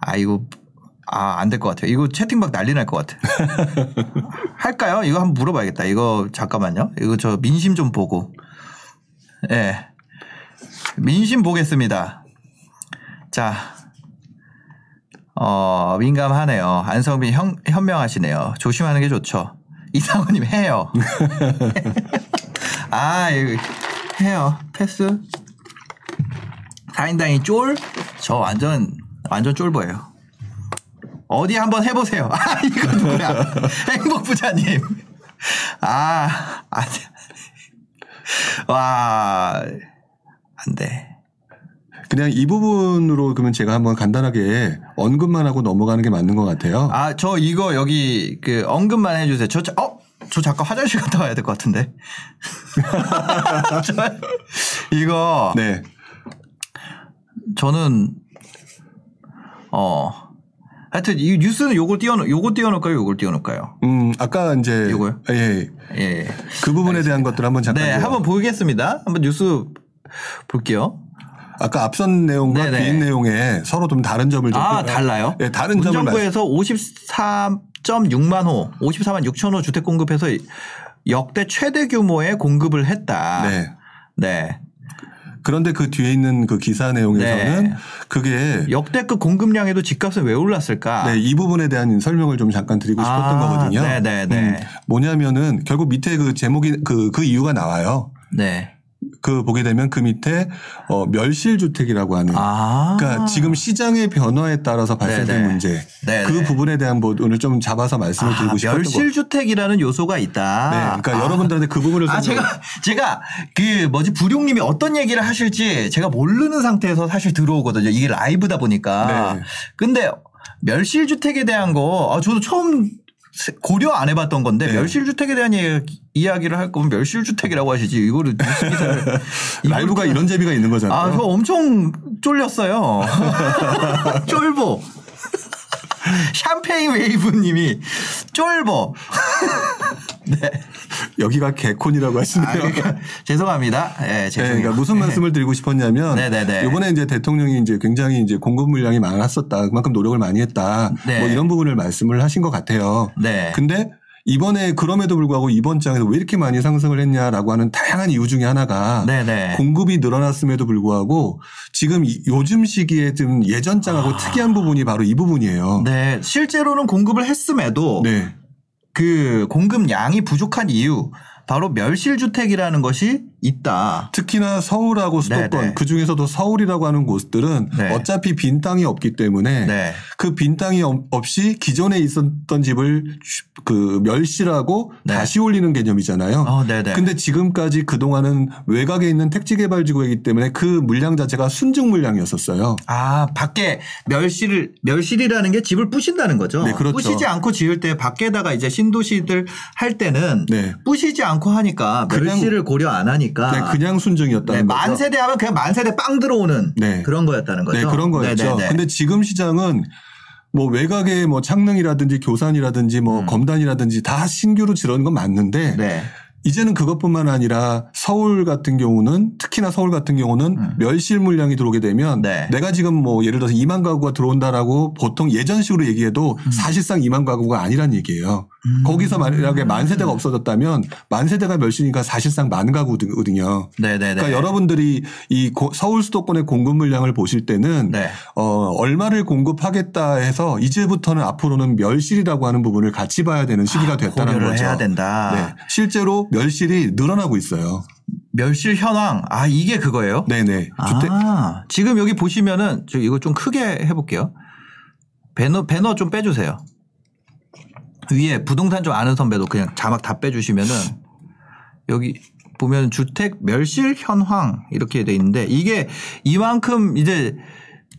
아, 이거, 아, 안 될 것 같아요. 이거 채팅방 난리 날 것 같아. [LAUGHS] 할까요? 이거 한번 물어봐야겠다. 이거, 잠깐만요. 이거 저 민심 좀 보고. 예. 네. 민심 보겠습니다. 자. 어, 민감하네요. 안성빈 현, 현명하시네요. 조심하는 게 좋죠. 이상호님 해요. [LAUGHS] [LAUGHS] 아, 이거 해요. 패스. 4인당이 쫄? 저 완전, 완전 쫄보예요. 어디 한번 해보세요. [LAUGHS] 아, 이거 누구야. 행복부자님. 아, 안 돼. 와, 안 돼. 그냥 이 부분으로 그러면 제가 한번 간단하게 언급만 하고 넘어가는 게 맞는 것 같아요. 아, 저 이거 여기 그 언급만 해주세요. 저, 자- 어? 저 잠깐 화장실 갔다 와야 될 것 같은데. [LAUGHS] 저, 이거 네. 저는 어 하여튼 이 뉴스는 요걸 띄워놓, 요거 띄워놓을까요? 요걸 띄워놓을까요? 음, 아까 이제 요거요? 예. 예. 그 부분에 대한 것들 한번 잠깐 네, 요 한번 보겠습니다. 한번 뉴스 볼게요. 아까 앞선 내용과 네네. 뒤인 내용에 서로 좀 다른 점을 좀 아, 달라요? 예, 다른 점을 말- 문정부에서 54.6만 호, 54만 6천 호 주택 공급해서 역대 최대 규모의 공급을 했다. 네. 네. 그런데 그 뒤에 있는 그 기사 내용에서는 네. 그게 역대급 공급량에도 집값은 왜 올랐을까? 네, 이 부분에 대한 설명을 좀 잠깐 드리고 싶었던 아, 거거든요. 네 네 네. 음, 뭐냐면은 결국 밑에 그 제목이 그, 그 이유가 나와요. 네. 그 보게 되면 그 밑에 어, 멸실 주택이라고 하는 아. 그러니까 지금 시장의 변화에 따라서 발생된 네네. 문제 네네. 그 부분에 대한 부분을 좀 잡아서 말씀을 아, 드리고 싶었던 거. 멸실 주택이라는 요소가 있다. 네, 그러니까 아. 여러분들한테 그 부분을 아, 좀 제가, 제가, 그, 뭐지, 부룡님이 어떤 얘기를 하실지 제가 모르는 상태에서 사실 들어오거든요. 이게 라이브다 보니까. 네. 근데, 멸실주택에 대한 거, 아, 저도 처음 세- 고려 안 해봤던 건데, 네. 멸실주택에 대한 이야기, 이야기를 할 거면 멸실주택이라고 하시지. 이거를 라이브가 [LAUGHS] 또- 이런 재미가 있는 거잖아요. 아, 저 엄청 쫄렸어요. [LAUGHS] [LAUGHS] 쫄보. 샴페인 웨이브님이 쫄보. [LAUGHS] 네. 여기가 개콘이라고 하시네요. 아, 그러니까 죄송합니다. 예, 네, 죄송해요. 그러니까 무슨 말씀을 드리고 싶었냐면 네네네. 이번에 이제 대통령이 이제 굉장히 이제 공급 물량이 많았었다. 그만큼 노력을 많이 했다. 네. 뭐 이런 부분을 말씀을 하신 것 같아요. 네. 근데 이번에 그럼에도 불구하고 이번 장에서 왜 이렇게 많이 상승을 했냐라고 하는 다양한 이유 중에 하나가 네네. 공급이 늘어났음에도 불구하고 지금 이- 요즘 시기에 좀 예전 장하고 특이한 부분이 바로 이 부분이에요. 아. 네. 실제로는 공급을 했음에도 네. 그 공급량이 부족한 이유 바로 멸실주택이라는 것이 있다. 특히나 서울하고 수도권 네네. 그 중에서도 서울이라고 하는 곳들은 네. 어차피 빈 땅이 없기 때문에 네. 그빈 땅이 없- 없이 기존에 있었던 집을 쉬- 그 멸실하고 네. 다시 올리는 개념이잖아요. 어, 네네. 근데 지금까지 그동안은 외곽에 있는 택지 개발 지구이기 때문에 그 물량 자체가 순증 물량이었었어요. 아, 밖에 멸실, 멸실이라는 게 집을 부신다는 거죠. 네, 그렇죠. 부시지 않고 지을 때 밖에다가 이제 신도시들 할 때는 네. 부시지 않고 하니까 그냥- 멸실을 고려 안 하니까 네, 그냥 순증이었다는 네, 거죠. 만 세대 하면 그냥 만 세대 빵 들어오는 네. 그런 거였다는 거죠. 네, 그런 거였죠. 네네네. 근데 지금 시장은 뭐 외곽에 뭐 창릉이라든지 교산이라든지 뭐 음. 검단이라든지 다 신규로 지르는 건 맞는데 네. 이제는 그것뿐만 아니라 서울 같은 경우는 특히나 서울 같은 경우는 음. 멸실 물량이 들어오게 되면 네. 내가 지금 뭐 예를 들어서 2만 가구가 들어온다라고 보통 예전식으로 얘기해도 사실상 2만 가구가 아니란 얘기예요. 음. 거기서 만약에 만 세대가 없어졌다면 만 세대가 멸실이니까 사실상 만 가구거든요. 네네네. 그러니까 여러분들이 이 고- 서울 수도권의 공급 물량을 보실 때는 네. 어, 얼마를 공급하겠다 해서 이제부터는 앞으로는 멸실이라고 하는 부분을 같이 봐야 되는 시기가 됐다는 아, 고려를 거죠. 해야 된다. 네. 실제로 멸실이 늘어나고 있어요. 멸실 현황. 아, 이게 그거예요? 네네. 주택. 아, 지금 여기 보시면은 저 이거 좀 크게 해볼게요. 배너 배너 좀 빼주세요. 위에 부동산 좀 아는 선배도 그냥 자막 다 빼주시면은 여기 보면 주택 멸실 현황 이렇게 돼 있는데 이게 이만큼 이제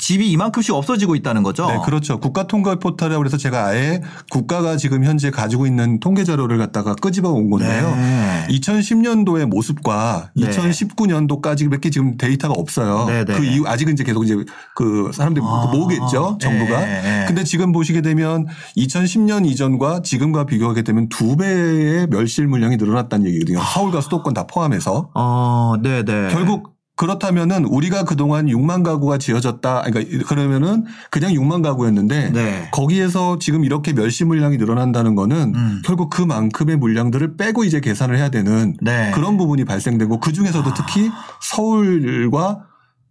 집이 이만큼씩 없어지고 있다는 거죠. 네, 그렇죠. 국가 통계 포털이라고 해서 제가 아예 국가가 지금 현재 가지고 있는 통계 자료를 갖다가 끄집어 온 건데요. 네. 2010년도의 모습과 네. 2019년도까지밖에 지금 데이터가 없어요. 네, 네. 그 이후 아직은 이제 계속 이제 그 사람들이 아. 모으겠죠. 정부가. 네, 네. 근데 지금 보시게 되면 2010년 이전과 지금과 비교하게 되면 두 배의 멸실 물량이 늘어났다는 얘기거든요. 서울과 수도권 다 포함해서. 어, 네, 네. 결국 그렇다면은 우리가 그동안 6만 가구가 지어졌다. 그러니까 그러면은 그냥 6만 가구였는데 네. 거기에서 지금 이렇게 멸실 물량이 늘어난다는 거는 음. 결국 그만큼의 물량들을 빼고 이제 계산을 해야 되는 네. 그런 부분이 발생되고 그 중에서도 특히 서울과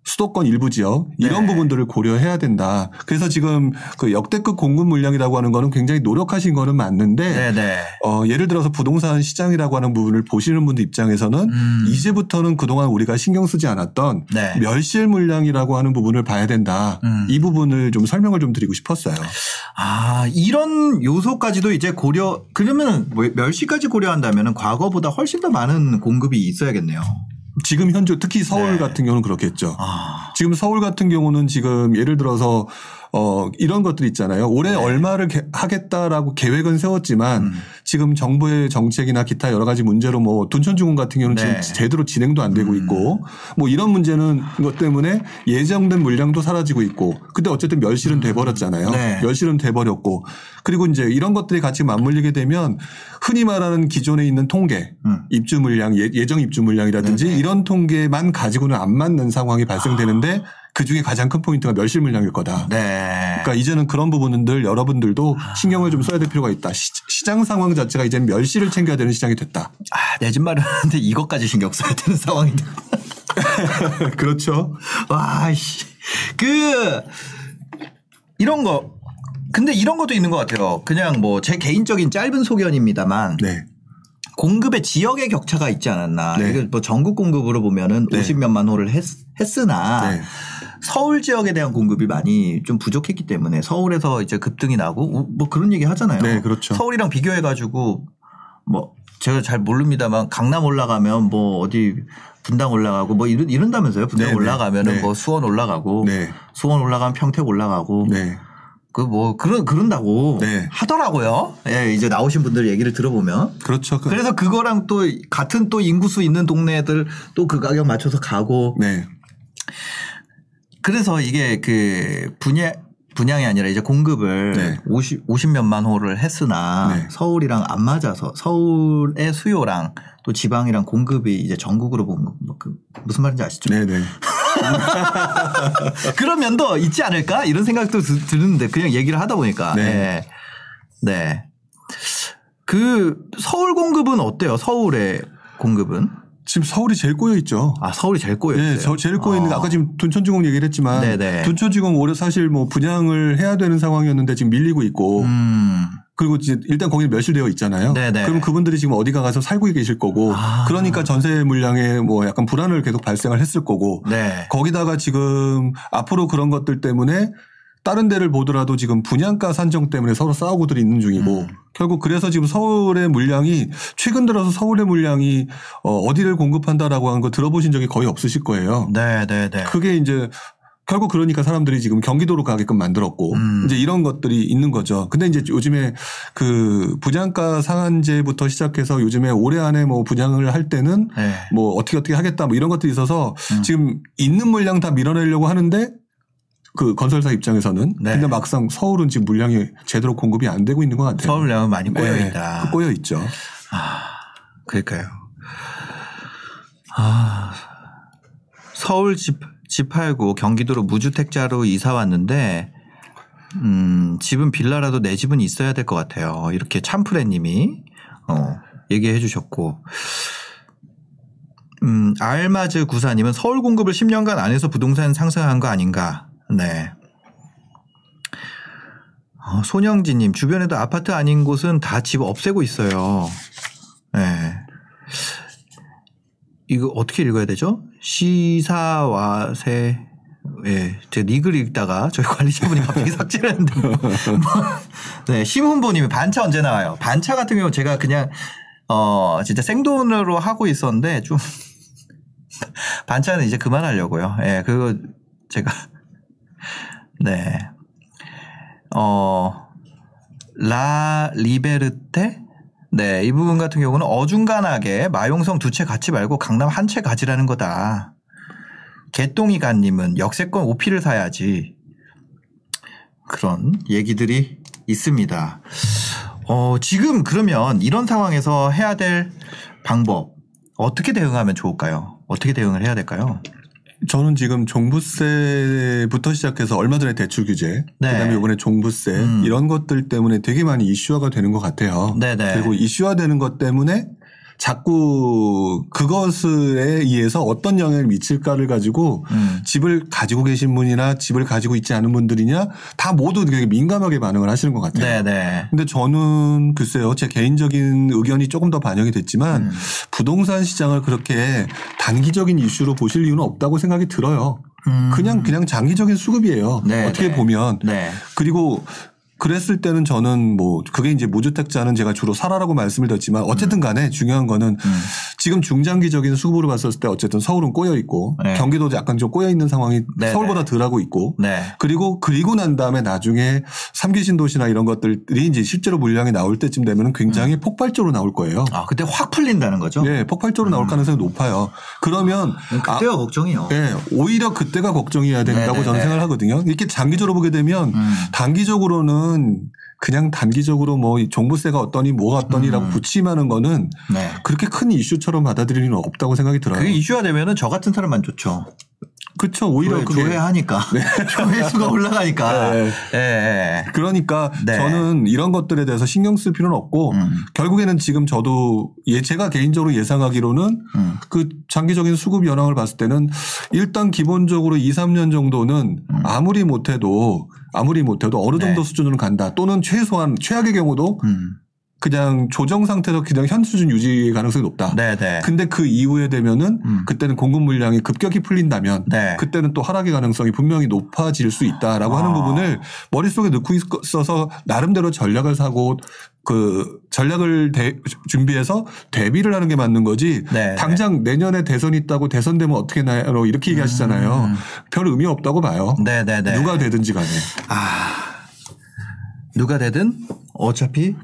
수도권 일부 지역 이런 네. 부분들을 고려해야 된다. 그래서 지금 그 역대급 공급 물량이라고 하는 거는 굉장히 노력하신 거는 맞는데 네, 네. 어, 예를 들어서 부동산 시장이라고 하는 부분을 보시는 분들 입장에서는 음. 이제부터는 그동안 우리가 신경 쓰지 않았던 네. 멸실 물량이라고 하는 부분을 봐야 된다. 음. 이 부분을 좀 설명을 좀 드리고 싶었어요. 아, 이런 요소까지도 이제 고려, 그러면 멸시까지 고려한다면 과거보다 훨씬 더 많은 공급이 있어야겠네요. 지금 현재 특히 서울 네. 같은 경우는 그렇겠죠. 아, 지금 서울 같은 경우는 지금 예를 들어서 어 이런 것들 있잖아요. 올해 얼마를 개- 하겠다라고 계획은 세웠지만 음. 지금 정부의 정책이나 기타 여러 가지 문제로 뭐 둔천주공 같은 경우는 네. 지금 제대로 진행도 안 되고 음. 있고 뭐 이런 문제는 것 때문에 예정된 물량도 사라지고 있고 근데 어쨌든 멸실은 돼버렸잖아요. 네. 멸실은 돼버렸고 그리고 이제 이런 것들이 같이 맞물리게 되면 흔히 말하는 기존에 있는 통계 음. 입주 물량 예, 예정 입주 물량이라든지 네네. 이런 통계만 가지고는 안 맞는 상황이 발생되는데 그 중에 가장 큰 포인트가 멸실 물량일 거다. 네. 그러니까 이제는 그런 부분들 여러분들도 신경을 좀 써야 될 필요가 있다. 시, 장 상황 자체가 이제는 멸실을 챙겨야 되는 시장이 됐다. 아, 내 집 마련하는데 이것까지 신경 써야 되는 상황인데. [LAUGHS] 그렇죠. 와, 씨. 그, 이런 거. 근데 이런 것도 있는 것 같아요. 그냥 뭐 제 개인적인 짧은 소견입니다만 네. 공급의 지역의 격차가 있지 않았나. 네. 이게 뭐 전국 공급으로 보면은 네. 50몇만 호를 했, 으나 네. 서울 지역에 대한 공급이 많이 좀 부족했기 때문에 서울에서 이제 급등이 나고 우- 뭐 그런 얘기 하잖아요. 네, 그렇죠. 서울이랑 비교해 가지고 뭐 제가 잘 모릅니다만 강남 올라가면 뭐 어디 분당 올라가고 뭐 이런 이런다면서요. 분당 네, 네. 올라가면은 네. 뭐 수원 올라가고 네. 수원 올라가면 평택 올라가고 네. 그뭐 그런 그런다고 네. 하더라고요. 예, 이제 나오신 분들 얘기를 들어보면 그렇죠. 그- 그래서 그거랑 또 같은 또 인구수 있는 동네들 또 그 가격 맞춰서 가고 네. 그래서 이게 그 분야 분양이 아니라 이제 공급을 네. 50, 50몇만 호를 했으나 네. 서울이랑 안 맞아서 서울의 수요랑 또 지방이랑 공급이 이제 전국으로 보면 뭐그 무슨 말인지 아시죠? 네. 네. [LAUGHS] 그런 면도 있지 않을까 이런 생각도 드, 드는데 그냥 얘기를 하다 보니까 네. 네. 네. 그 서울 공급은 어때요? 서울의 공급은? 지금 서울이 제일 꼬여 있죠. 아 서울이 제일 꼬였어요. 네, 저 제일 꼬여 있는 게 아까 지금 둔천지공 얘기를 했지만 네네. 둔천지공 올해 사실 뭐 분양을 해야 되는 상황이었는데 지금 밀리고 있고 음. 그리고 이제 일단 거기는 멸실되어 있잖아요. 네네. 그럼 그분들이 지금 어디 가서 살고 계실 거고 아. 그러니까 전세 물량에 뭐 약간 불안을 계속 발생을 했을 거고 네. 거기다가 지금 앞으로 그런 것들 때문에 다른 데를 보더라도 지금 분양가 산정 때문에 서로 싸우고들 있는 중이고 음. 결국 그래서 지금 서울의 물량이 최근 들어서 서울의 물량이 어, 어디를 공급한다라고 하는 거 들어보신 적이 거의 없으실 거예요. 네, 네, 네. 그게 이제 결국 그러니까 사람들이 지금 경기도로 가게끔 만들었고 음. 이제 이런 것들이 있는 거죠. 근데 이제 요즘에 그 분양가 상한제부터 시작해서 요즘에 올해 안에 뭐 분양을 할 때는 네. 뭐 어떻게 어떻게 하겠다 뭐 이런 것들이 있어서 음. 지금 있는 물량 다 밀어내려고 하는데 그 건설사 입장에서는 네. 근데 막상 서울은 지금 물량이 제대로 공급이 안 되고 있는 것 같아요. 서울량은 많이 꼬여 네, 있다. 그 꼬여 있죠. 아, 그러니까요. 아, 서울 집, 집 팔고 경기도로 무주택자로 이사 왔는데, 음, 집은 빌라라도 내 집은 있어야 될 것 같아요. 이렇게 참프레 님이, 어, 얘기해 주셨고, 음, 알마즈 구사님은 서울 공급을 10년간 안 해서 부동산 상승한 거 아닌가. 네. 어, 손영진님 주변에도 아파트 아닌 곳은 다 집 없애고 있어요. 네. 이거 어떻게 읽어야 되죠? 시사와세. 예, 제가 리글 읽다가 저희 관리자분이 갑자기 [LAUGHS] 삭제했는데. 뭐. [LAUGHS] 네, 심훈보님이 반차 언제 나와요? 반차 같은 경우 제가 그냥 어 진짜 생돈으로 하고 있었는데 좀 [LAUGHS] 반차는 이제 그만하려고요. 예, 그거 제가 네. 어, 라 리베르테? 네, 이 부분 같은 경우는 어중간하게 마용성 두 채 갖지 말고 강남 한 채 가지라는 거다. 개똥이가님은 역세권 오피를 사야지. 그런 얘기들이 있습니다. 어, 지금 그러면 이런 상황에서 해야 될 방법, 어떻게 대응하면 좋을까요? 어떻게 대응을 해야 될까요? 저는 지금 종부세부터 시작해서 얼마 전에 대출 규제, 네. 그다음에 이번에 종부세 음. 이런 것들 때문에 되게 많이 이슈화가 되는 것 같아요. 네네. 그리고 이슈화되는 것 때문에 자꾸 그것에 의해서 어떤 영향을 미칠까를 가지고 음. 집을 가지고 계신 분이나 집을 가지고 있지 않은 분들이냐 다 모두 되게 민감하게 반응을 하시는 것 같아요. 네네. 근데 저는 글쎄요, 제 개인적인 의견이 조금 더 반영이 됐지만 음. 부동산 시장을 그렇게 단기적인 이슈로 보실 이유는 없다고 생각이 들어요. 음. 그냥 그냥 장기적인 수급이에요. 네, 어떻게 네. 보면 네. 그리고 그랬을 때는 저는 뭐 그게 이제 무주택자는 제가 주로 살아라고 말씀을 드렸지만 어쨌든 간에 중요한 거는 음. 지금 중장기적인 수급으로 봤을 때 어쨌든 서울은 꼬여 있고 네. 경기도도 약간 좀 꼬여 있는 상황이 네, 서울보다 덜하고 있고 네. 그리고 그리고 난 다음에 나중에 삼기 신도시나 이런 것들이 이제 실제로 물량이 나올 때쯤 되면 굉장히 음. 폭발적으로 나올 거예요. 아, 그때 확 풀린다는 거죠? 예, 폭발적으로 나올 가능성이 높아요. 그러면 아, 그때가 걱정이요. 예, 오히려 그때가 걱정해야 된다고 네네네. 저는 생각을 하거든요. 이렇게 장기적으로 보게 되면 음. 단기적으로는 그냥 단기적으로 뭐 종부세가 어떠니 뭐가 어떠니라고 음. 부침하는 거는 네. 그렇게 큰 이슈처럼 받아들일 리는 없다고 생각이 들어요. 그게 이슈가 되면은 저 같은 사람만 좋죠. 그렇죠. 오히려 조회, 조회하니까. [LAUGHS] [LAUGHS] 조회수가 올라가니까. 네. 예, 예. 그러니까 네. 저는 이런 것들에 대해서 신경 쓸 필요는 없고 음. 결국에는 지금 저도 예 제가 개인적으로 예상하기로는 음. 그 장기적인 수급 현황을 봤을 때는 일단 기본적으로 2, 3년 정도는 아무리 못해도 아무리 못해도 어느 정도 음. 네. 수준으로 간다. 또는 최소한 최악의 경우도 음. 그냥 조정 상태에서 그냥 현 수준 유지 가능성이 높다. 네네. 근데 그 이후에 되면은 음. 그때는 공급 물량이 급격히 풀린다면 네. 그때는 또 하락의 가능성이 분명히 높아질 수 있다라고 하는 아. 부분을 머릿속에 넣고 있어서 나름대로 전략을 사고 그 전략을 대- 준비해서 대비를 하는 게 맞는 거지 네. 당장 내년에 대선 있다고 대선 되면 어떻게 나요 이렇게 얘기하시잖아요. 음. 별 의미 없다고 봐요. 네네네. 누가 되든지 간에. 아. 누가 되든 어차피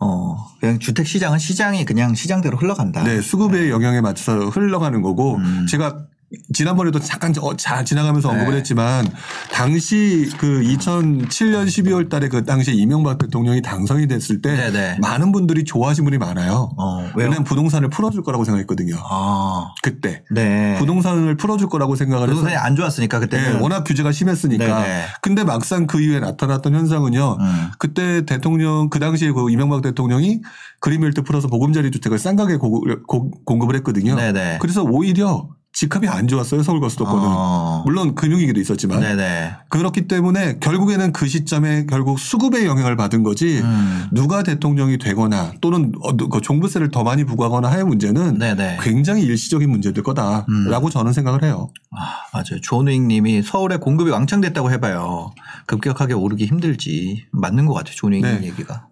어 그냥 주택 시장은 시장이 그냥 시장대로 흘러간다. 네, 수급의 영향에 맞춰서 흘러가는 거고 음. 제가 지난번에도 잠깐 어, 자 지나가면서 언급을 네. 했지만 당시 그 2007년 12월 달에 그 당시에 이명박 대통령이 당선이 됐을 때 네네. 많은 분들이 좋아하신 분이 많아요. 어? 왜냐하면 부동산을 풀어줄 거라고 생각했거든요. 아. 그때. 네. 부동산을 풀어줄 거라고 생각을 해서 부동산이 안 좋았으니까 네, 그때는. 워낙 규제가 심했으니까. 네네. 근데 막상 그 이후에 나타났던 현상은요. 음. 그때 대통령 그 당시에 그 이명박 대통령이 그린벨트 풀어서 보금자리 주택을 싼 고- 공급을 했거든요. 네네. 그래서 오히려 집값이 안 좋았어요 서울과 수도권은. 어. 물론 금융위기도 있었지만 네네. 그렇기 때문에 결국에는 그 시점에 결국 수급의 영향을 받은 거지 음. 누가 대통령이 되거나 또는 어, 그 종부세를 더 많이 부과하거나 할 문제는 네네. 굉장히 일시적인 문제일 거다라고 음. 저는 생각을 해요. 아, 맞아요. 조우익 님이 서울에 공급이 왕창 됐다고 해봐요. 급격하게 오르기 힘들지. 맞는 것 같아요. 조우익 님 네. 얘기가.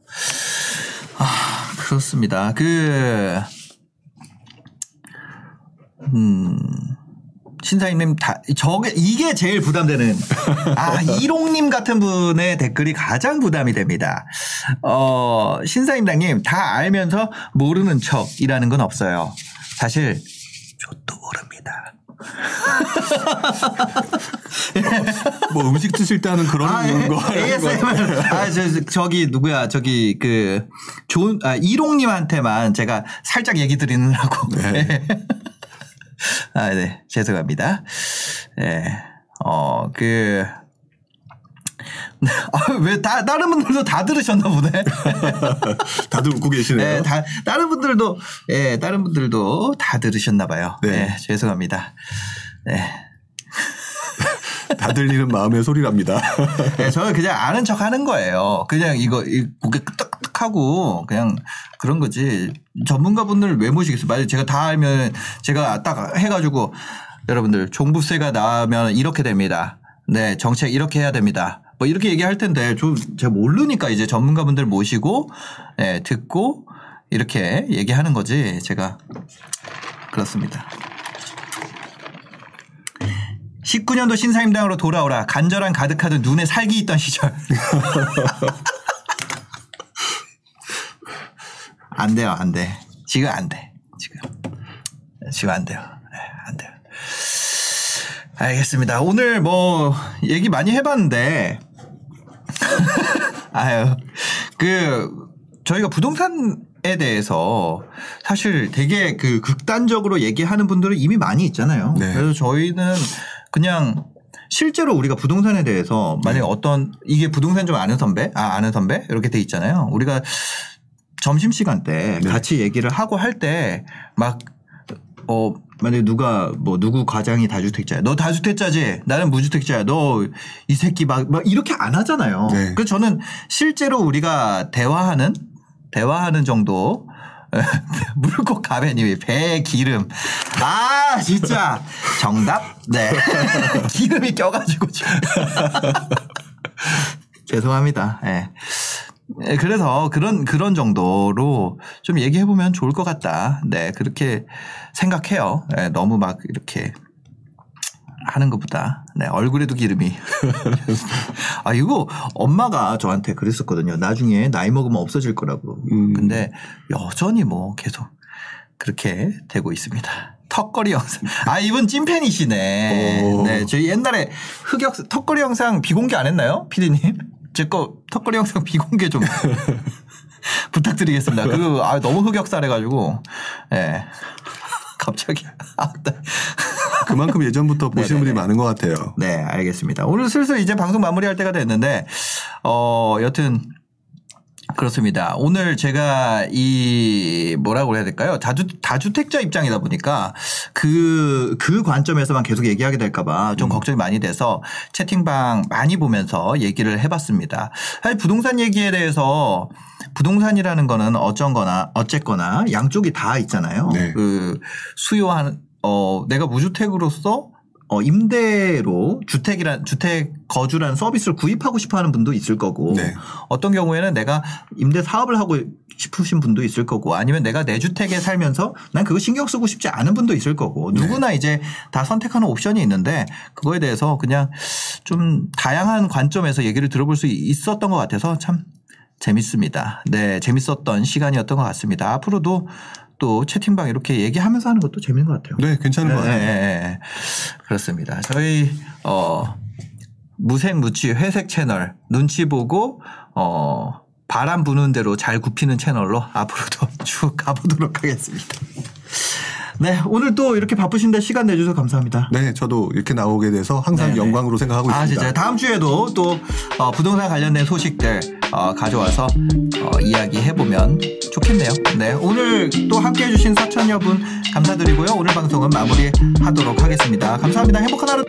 아, 그렇습니다. 그, 음, 신사임님 다, 저게, 이게 제일 부담되는. 아, [LAUGHS] 이롱님 같은 분의 댓글이 가장 부담이 됩니다. 어, 신사임당님 다 알면서 모르는 척이라는 건 없어요. 사실, 저도 모릅니다. [LAUGHS] 뭐 음식 드실 때 하는 그런 아, 예. 거 ASMR. 아, 저, 저, 저기, 누구야. 저기, 그, 좋은, 아, 이롱님한테만 제가 살짝 얘기 드리느라고. 네. [LAUGHS] 아, 네. 죄송합니다. 예. 어, 그, 아, 왜 다, 다른 분들도 다 들으셨나 보네. [LAUGHS] 다들 웃고 계시네요. 예, 다, 다른 분들도, 예, 다른 분들도 다 들으셨나 봐요. 네. 네. 죄송합니다. 네. 다 들리는 마음의 소리랍니다. [LAUGHS] 네, 저는 그냥 아는 척 하는 거예요. 그냥 이거 이 고개 끄덕끄덕하고 그냥 그런 거지. 전문가분들 왜 모시겠어요? 만약 제가 다 알면 제가 딱 해가지고 여러분들 종부세가 나면 이렇게 됩니다. 네, 정책 이렇게 해야 됩니다. 뭐 이렇게 얘기할 텐데 좀 제가 모르니까 이제 전문가분들 모시고 네, 듣고 이렇게 얘기하는 거지. 제가 그렇습니다. 19년도 신사임당으로 돌아오라. 간절한 가득하던 눈에 살기 있던 시절. [LAUGHS] 안 돼요, 안 돼. 지금 안 돼. 지금. 지금 안 돼요. 네, 안 돼요. 알겠습니다. 오늘 뭐 얘기 많이 해봤는데, [LAUGHS] 아유, 그 저희가 부동산에 대해서 사실 되게 그 극단적으로 얘기하는 분들은 이미 많이 있잖아요. 네. 그래서 저희는 그냥 실제로 우리가 부동산에 대해서 만약에 네. 어떤 이게 부동산 좀 아는 선배, 아 아는 선배 이렇게 돼 있잖아요. 우리가 점심 시간 때 네. 같이 얘기를 하고 할 때 막 어, 만약에 누가 뭐 누구 과장이 다주택자야. 너 다주택자지? 나는 무주택자야. 너 이 새끼 막, 막 이렇게 안 하잖아요. 네. 그래서 저는 실제로 우리가 대화하는 대화하는 정도 [LAUGHS] 물고 가베님이 배 기름. 아, 진짜. 정답? 네. [LAUGHS] 기름이 껴가지고. [LAUGHS] 죄송합니다. 예. 예, 그래서 그런 그런 정도로 좀 얘기해 보면 좋을 것 같다. 네, 그렇게 생각해요. 예, 너무 막 이렇게 하는 것보다 네, 얼굴에도 기름이 [LAUGHS] 아 이거 엄마가 저한테 그랬었거든요. 나중에 나이 먹으면 없어질 거라고. 음. 근데 여전히 뭐 계속 그렇게 되고 있습니다. 턱걸이 영상. 아, 이분 찐팬이시네. 오. 네. 저희 옛날에 흑역, 턱걸이 영상 비공개 안 했나요? 피디님? 제 거 턱걸이 영상 비공개 좀 [LAUGHS] 부탁드리겠습니다. 그, 아, 너무 흑역사래가지고. 예. 네. 갑자기. 아, 네. 그만큼 예전부터 [LAUGHS] 보시는 분이. 많은 것 같아요. 네, 알겠습니다. 오늘 슬슬 이제 방송 마무리할 때가 됐는데, 어, 여튼, 그렇습니다. 오늘 제가 이 뭐라고 해야 될까요? 다주 다주택자 입장이다 보니까 그 그 관점에서만 계속 얘기하게 될까봐 좀 걱정이 많이 돼서 채팅방 많이 보면서 얘기를 해봤습니다. 사실 부동산 얘기에 대해서 부동산이라는 거는 어쩐거나 어쨌거나 양쪽이 다 있잖아요. 네. 그 수요하는 어 내가 무주택으로서 어, 임대로 주택이란, 주택 거주라는 서비스를 구입하고 싶어 하는 분도 있을 거고 네. 어떤 경우에는 내가 임대 사업을 하고 싶으신 분도 있을 거고 아니면 내가 내 주택에 살면서 난 그거 신경 쓰고 싶지 않은 분도 있을 거고 누구나 이제 다 선택하는 옵션이 있는데 그거에 대해서 그냥 좀 다양한 관점에서 얘기를 들어볼 수 있었던 것 같아서 참 재밌습니다. 네, 재밌었던 시간이었던 것 같습니다. 앞으로도 또 채팅방 이렇게 얘기하면서 하는 것도 재밌는 것 같아요. 네, 괜찮은 것 같아요. 예, 예, 예. 그렇습니다. 저희 어 무색무취 회색 채널 눈치 보고 어 바람 부는 대로 잘 굽히는 채널로 앞으로도 [LAUGHS] 쭉 가보도록 하겠습니다. 네, 오늘 또 이렇게 바쁘신데 시간 내주셔서 감사합니다. 네, 저도 이렇게 나오게 돼서 항상 네네. 영광으로 생각하고 아, 있습니다. 진짜 다음 주에도 또 어, 부동산 관련된 소식들 어, 가져와서 어, 이야기해 보면 좋겠네요. 네, 오늘 또 함께 해주신 사천 여 분 감사드리고요. 오늘 방송은 마무리하도록 하겠습니다. 감사합니다. 행복한 하루.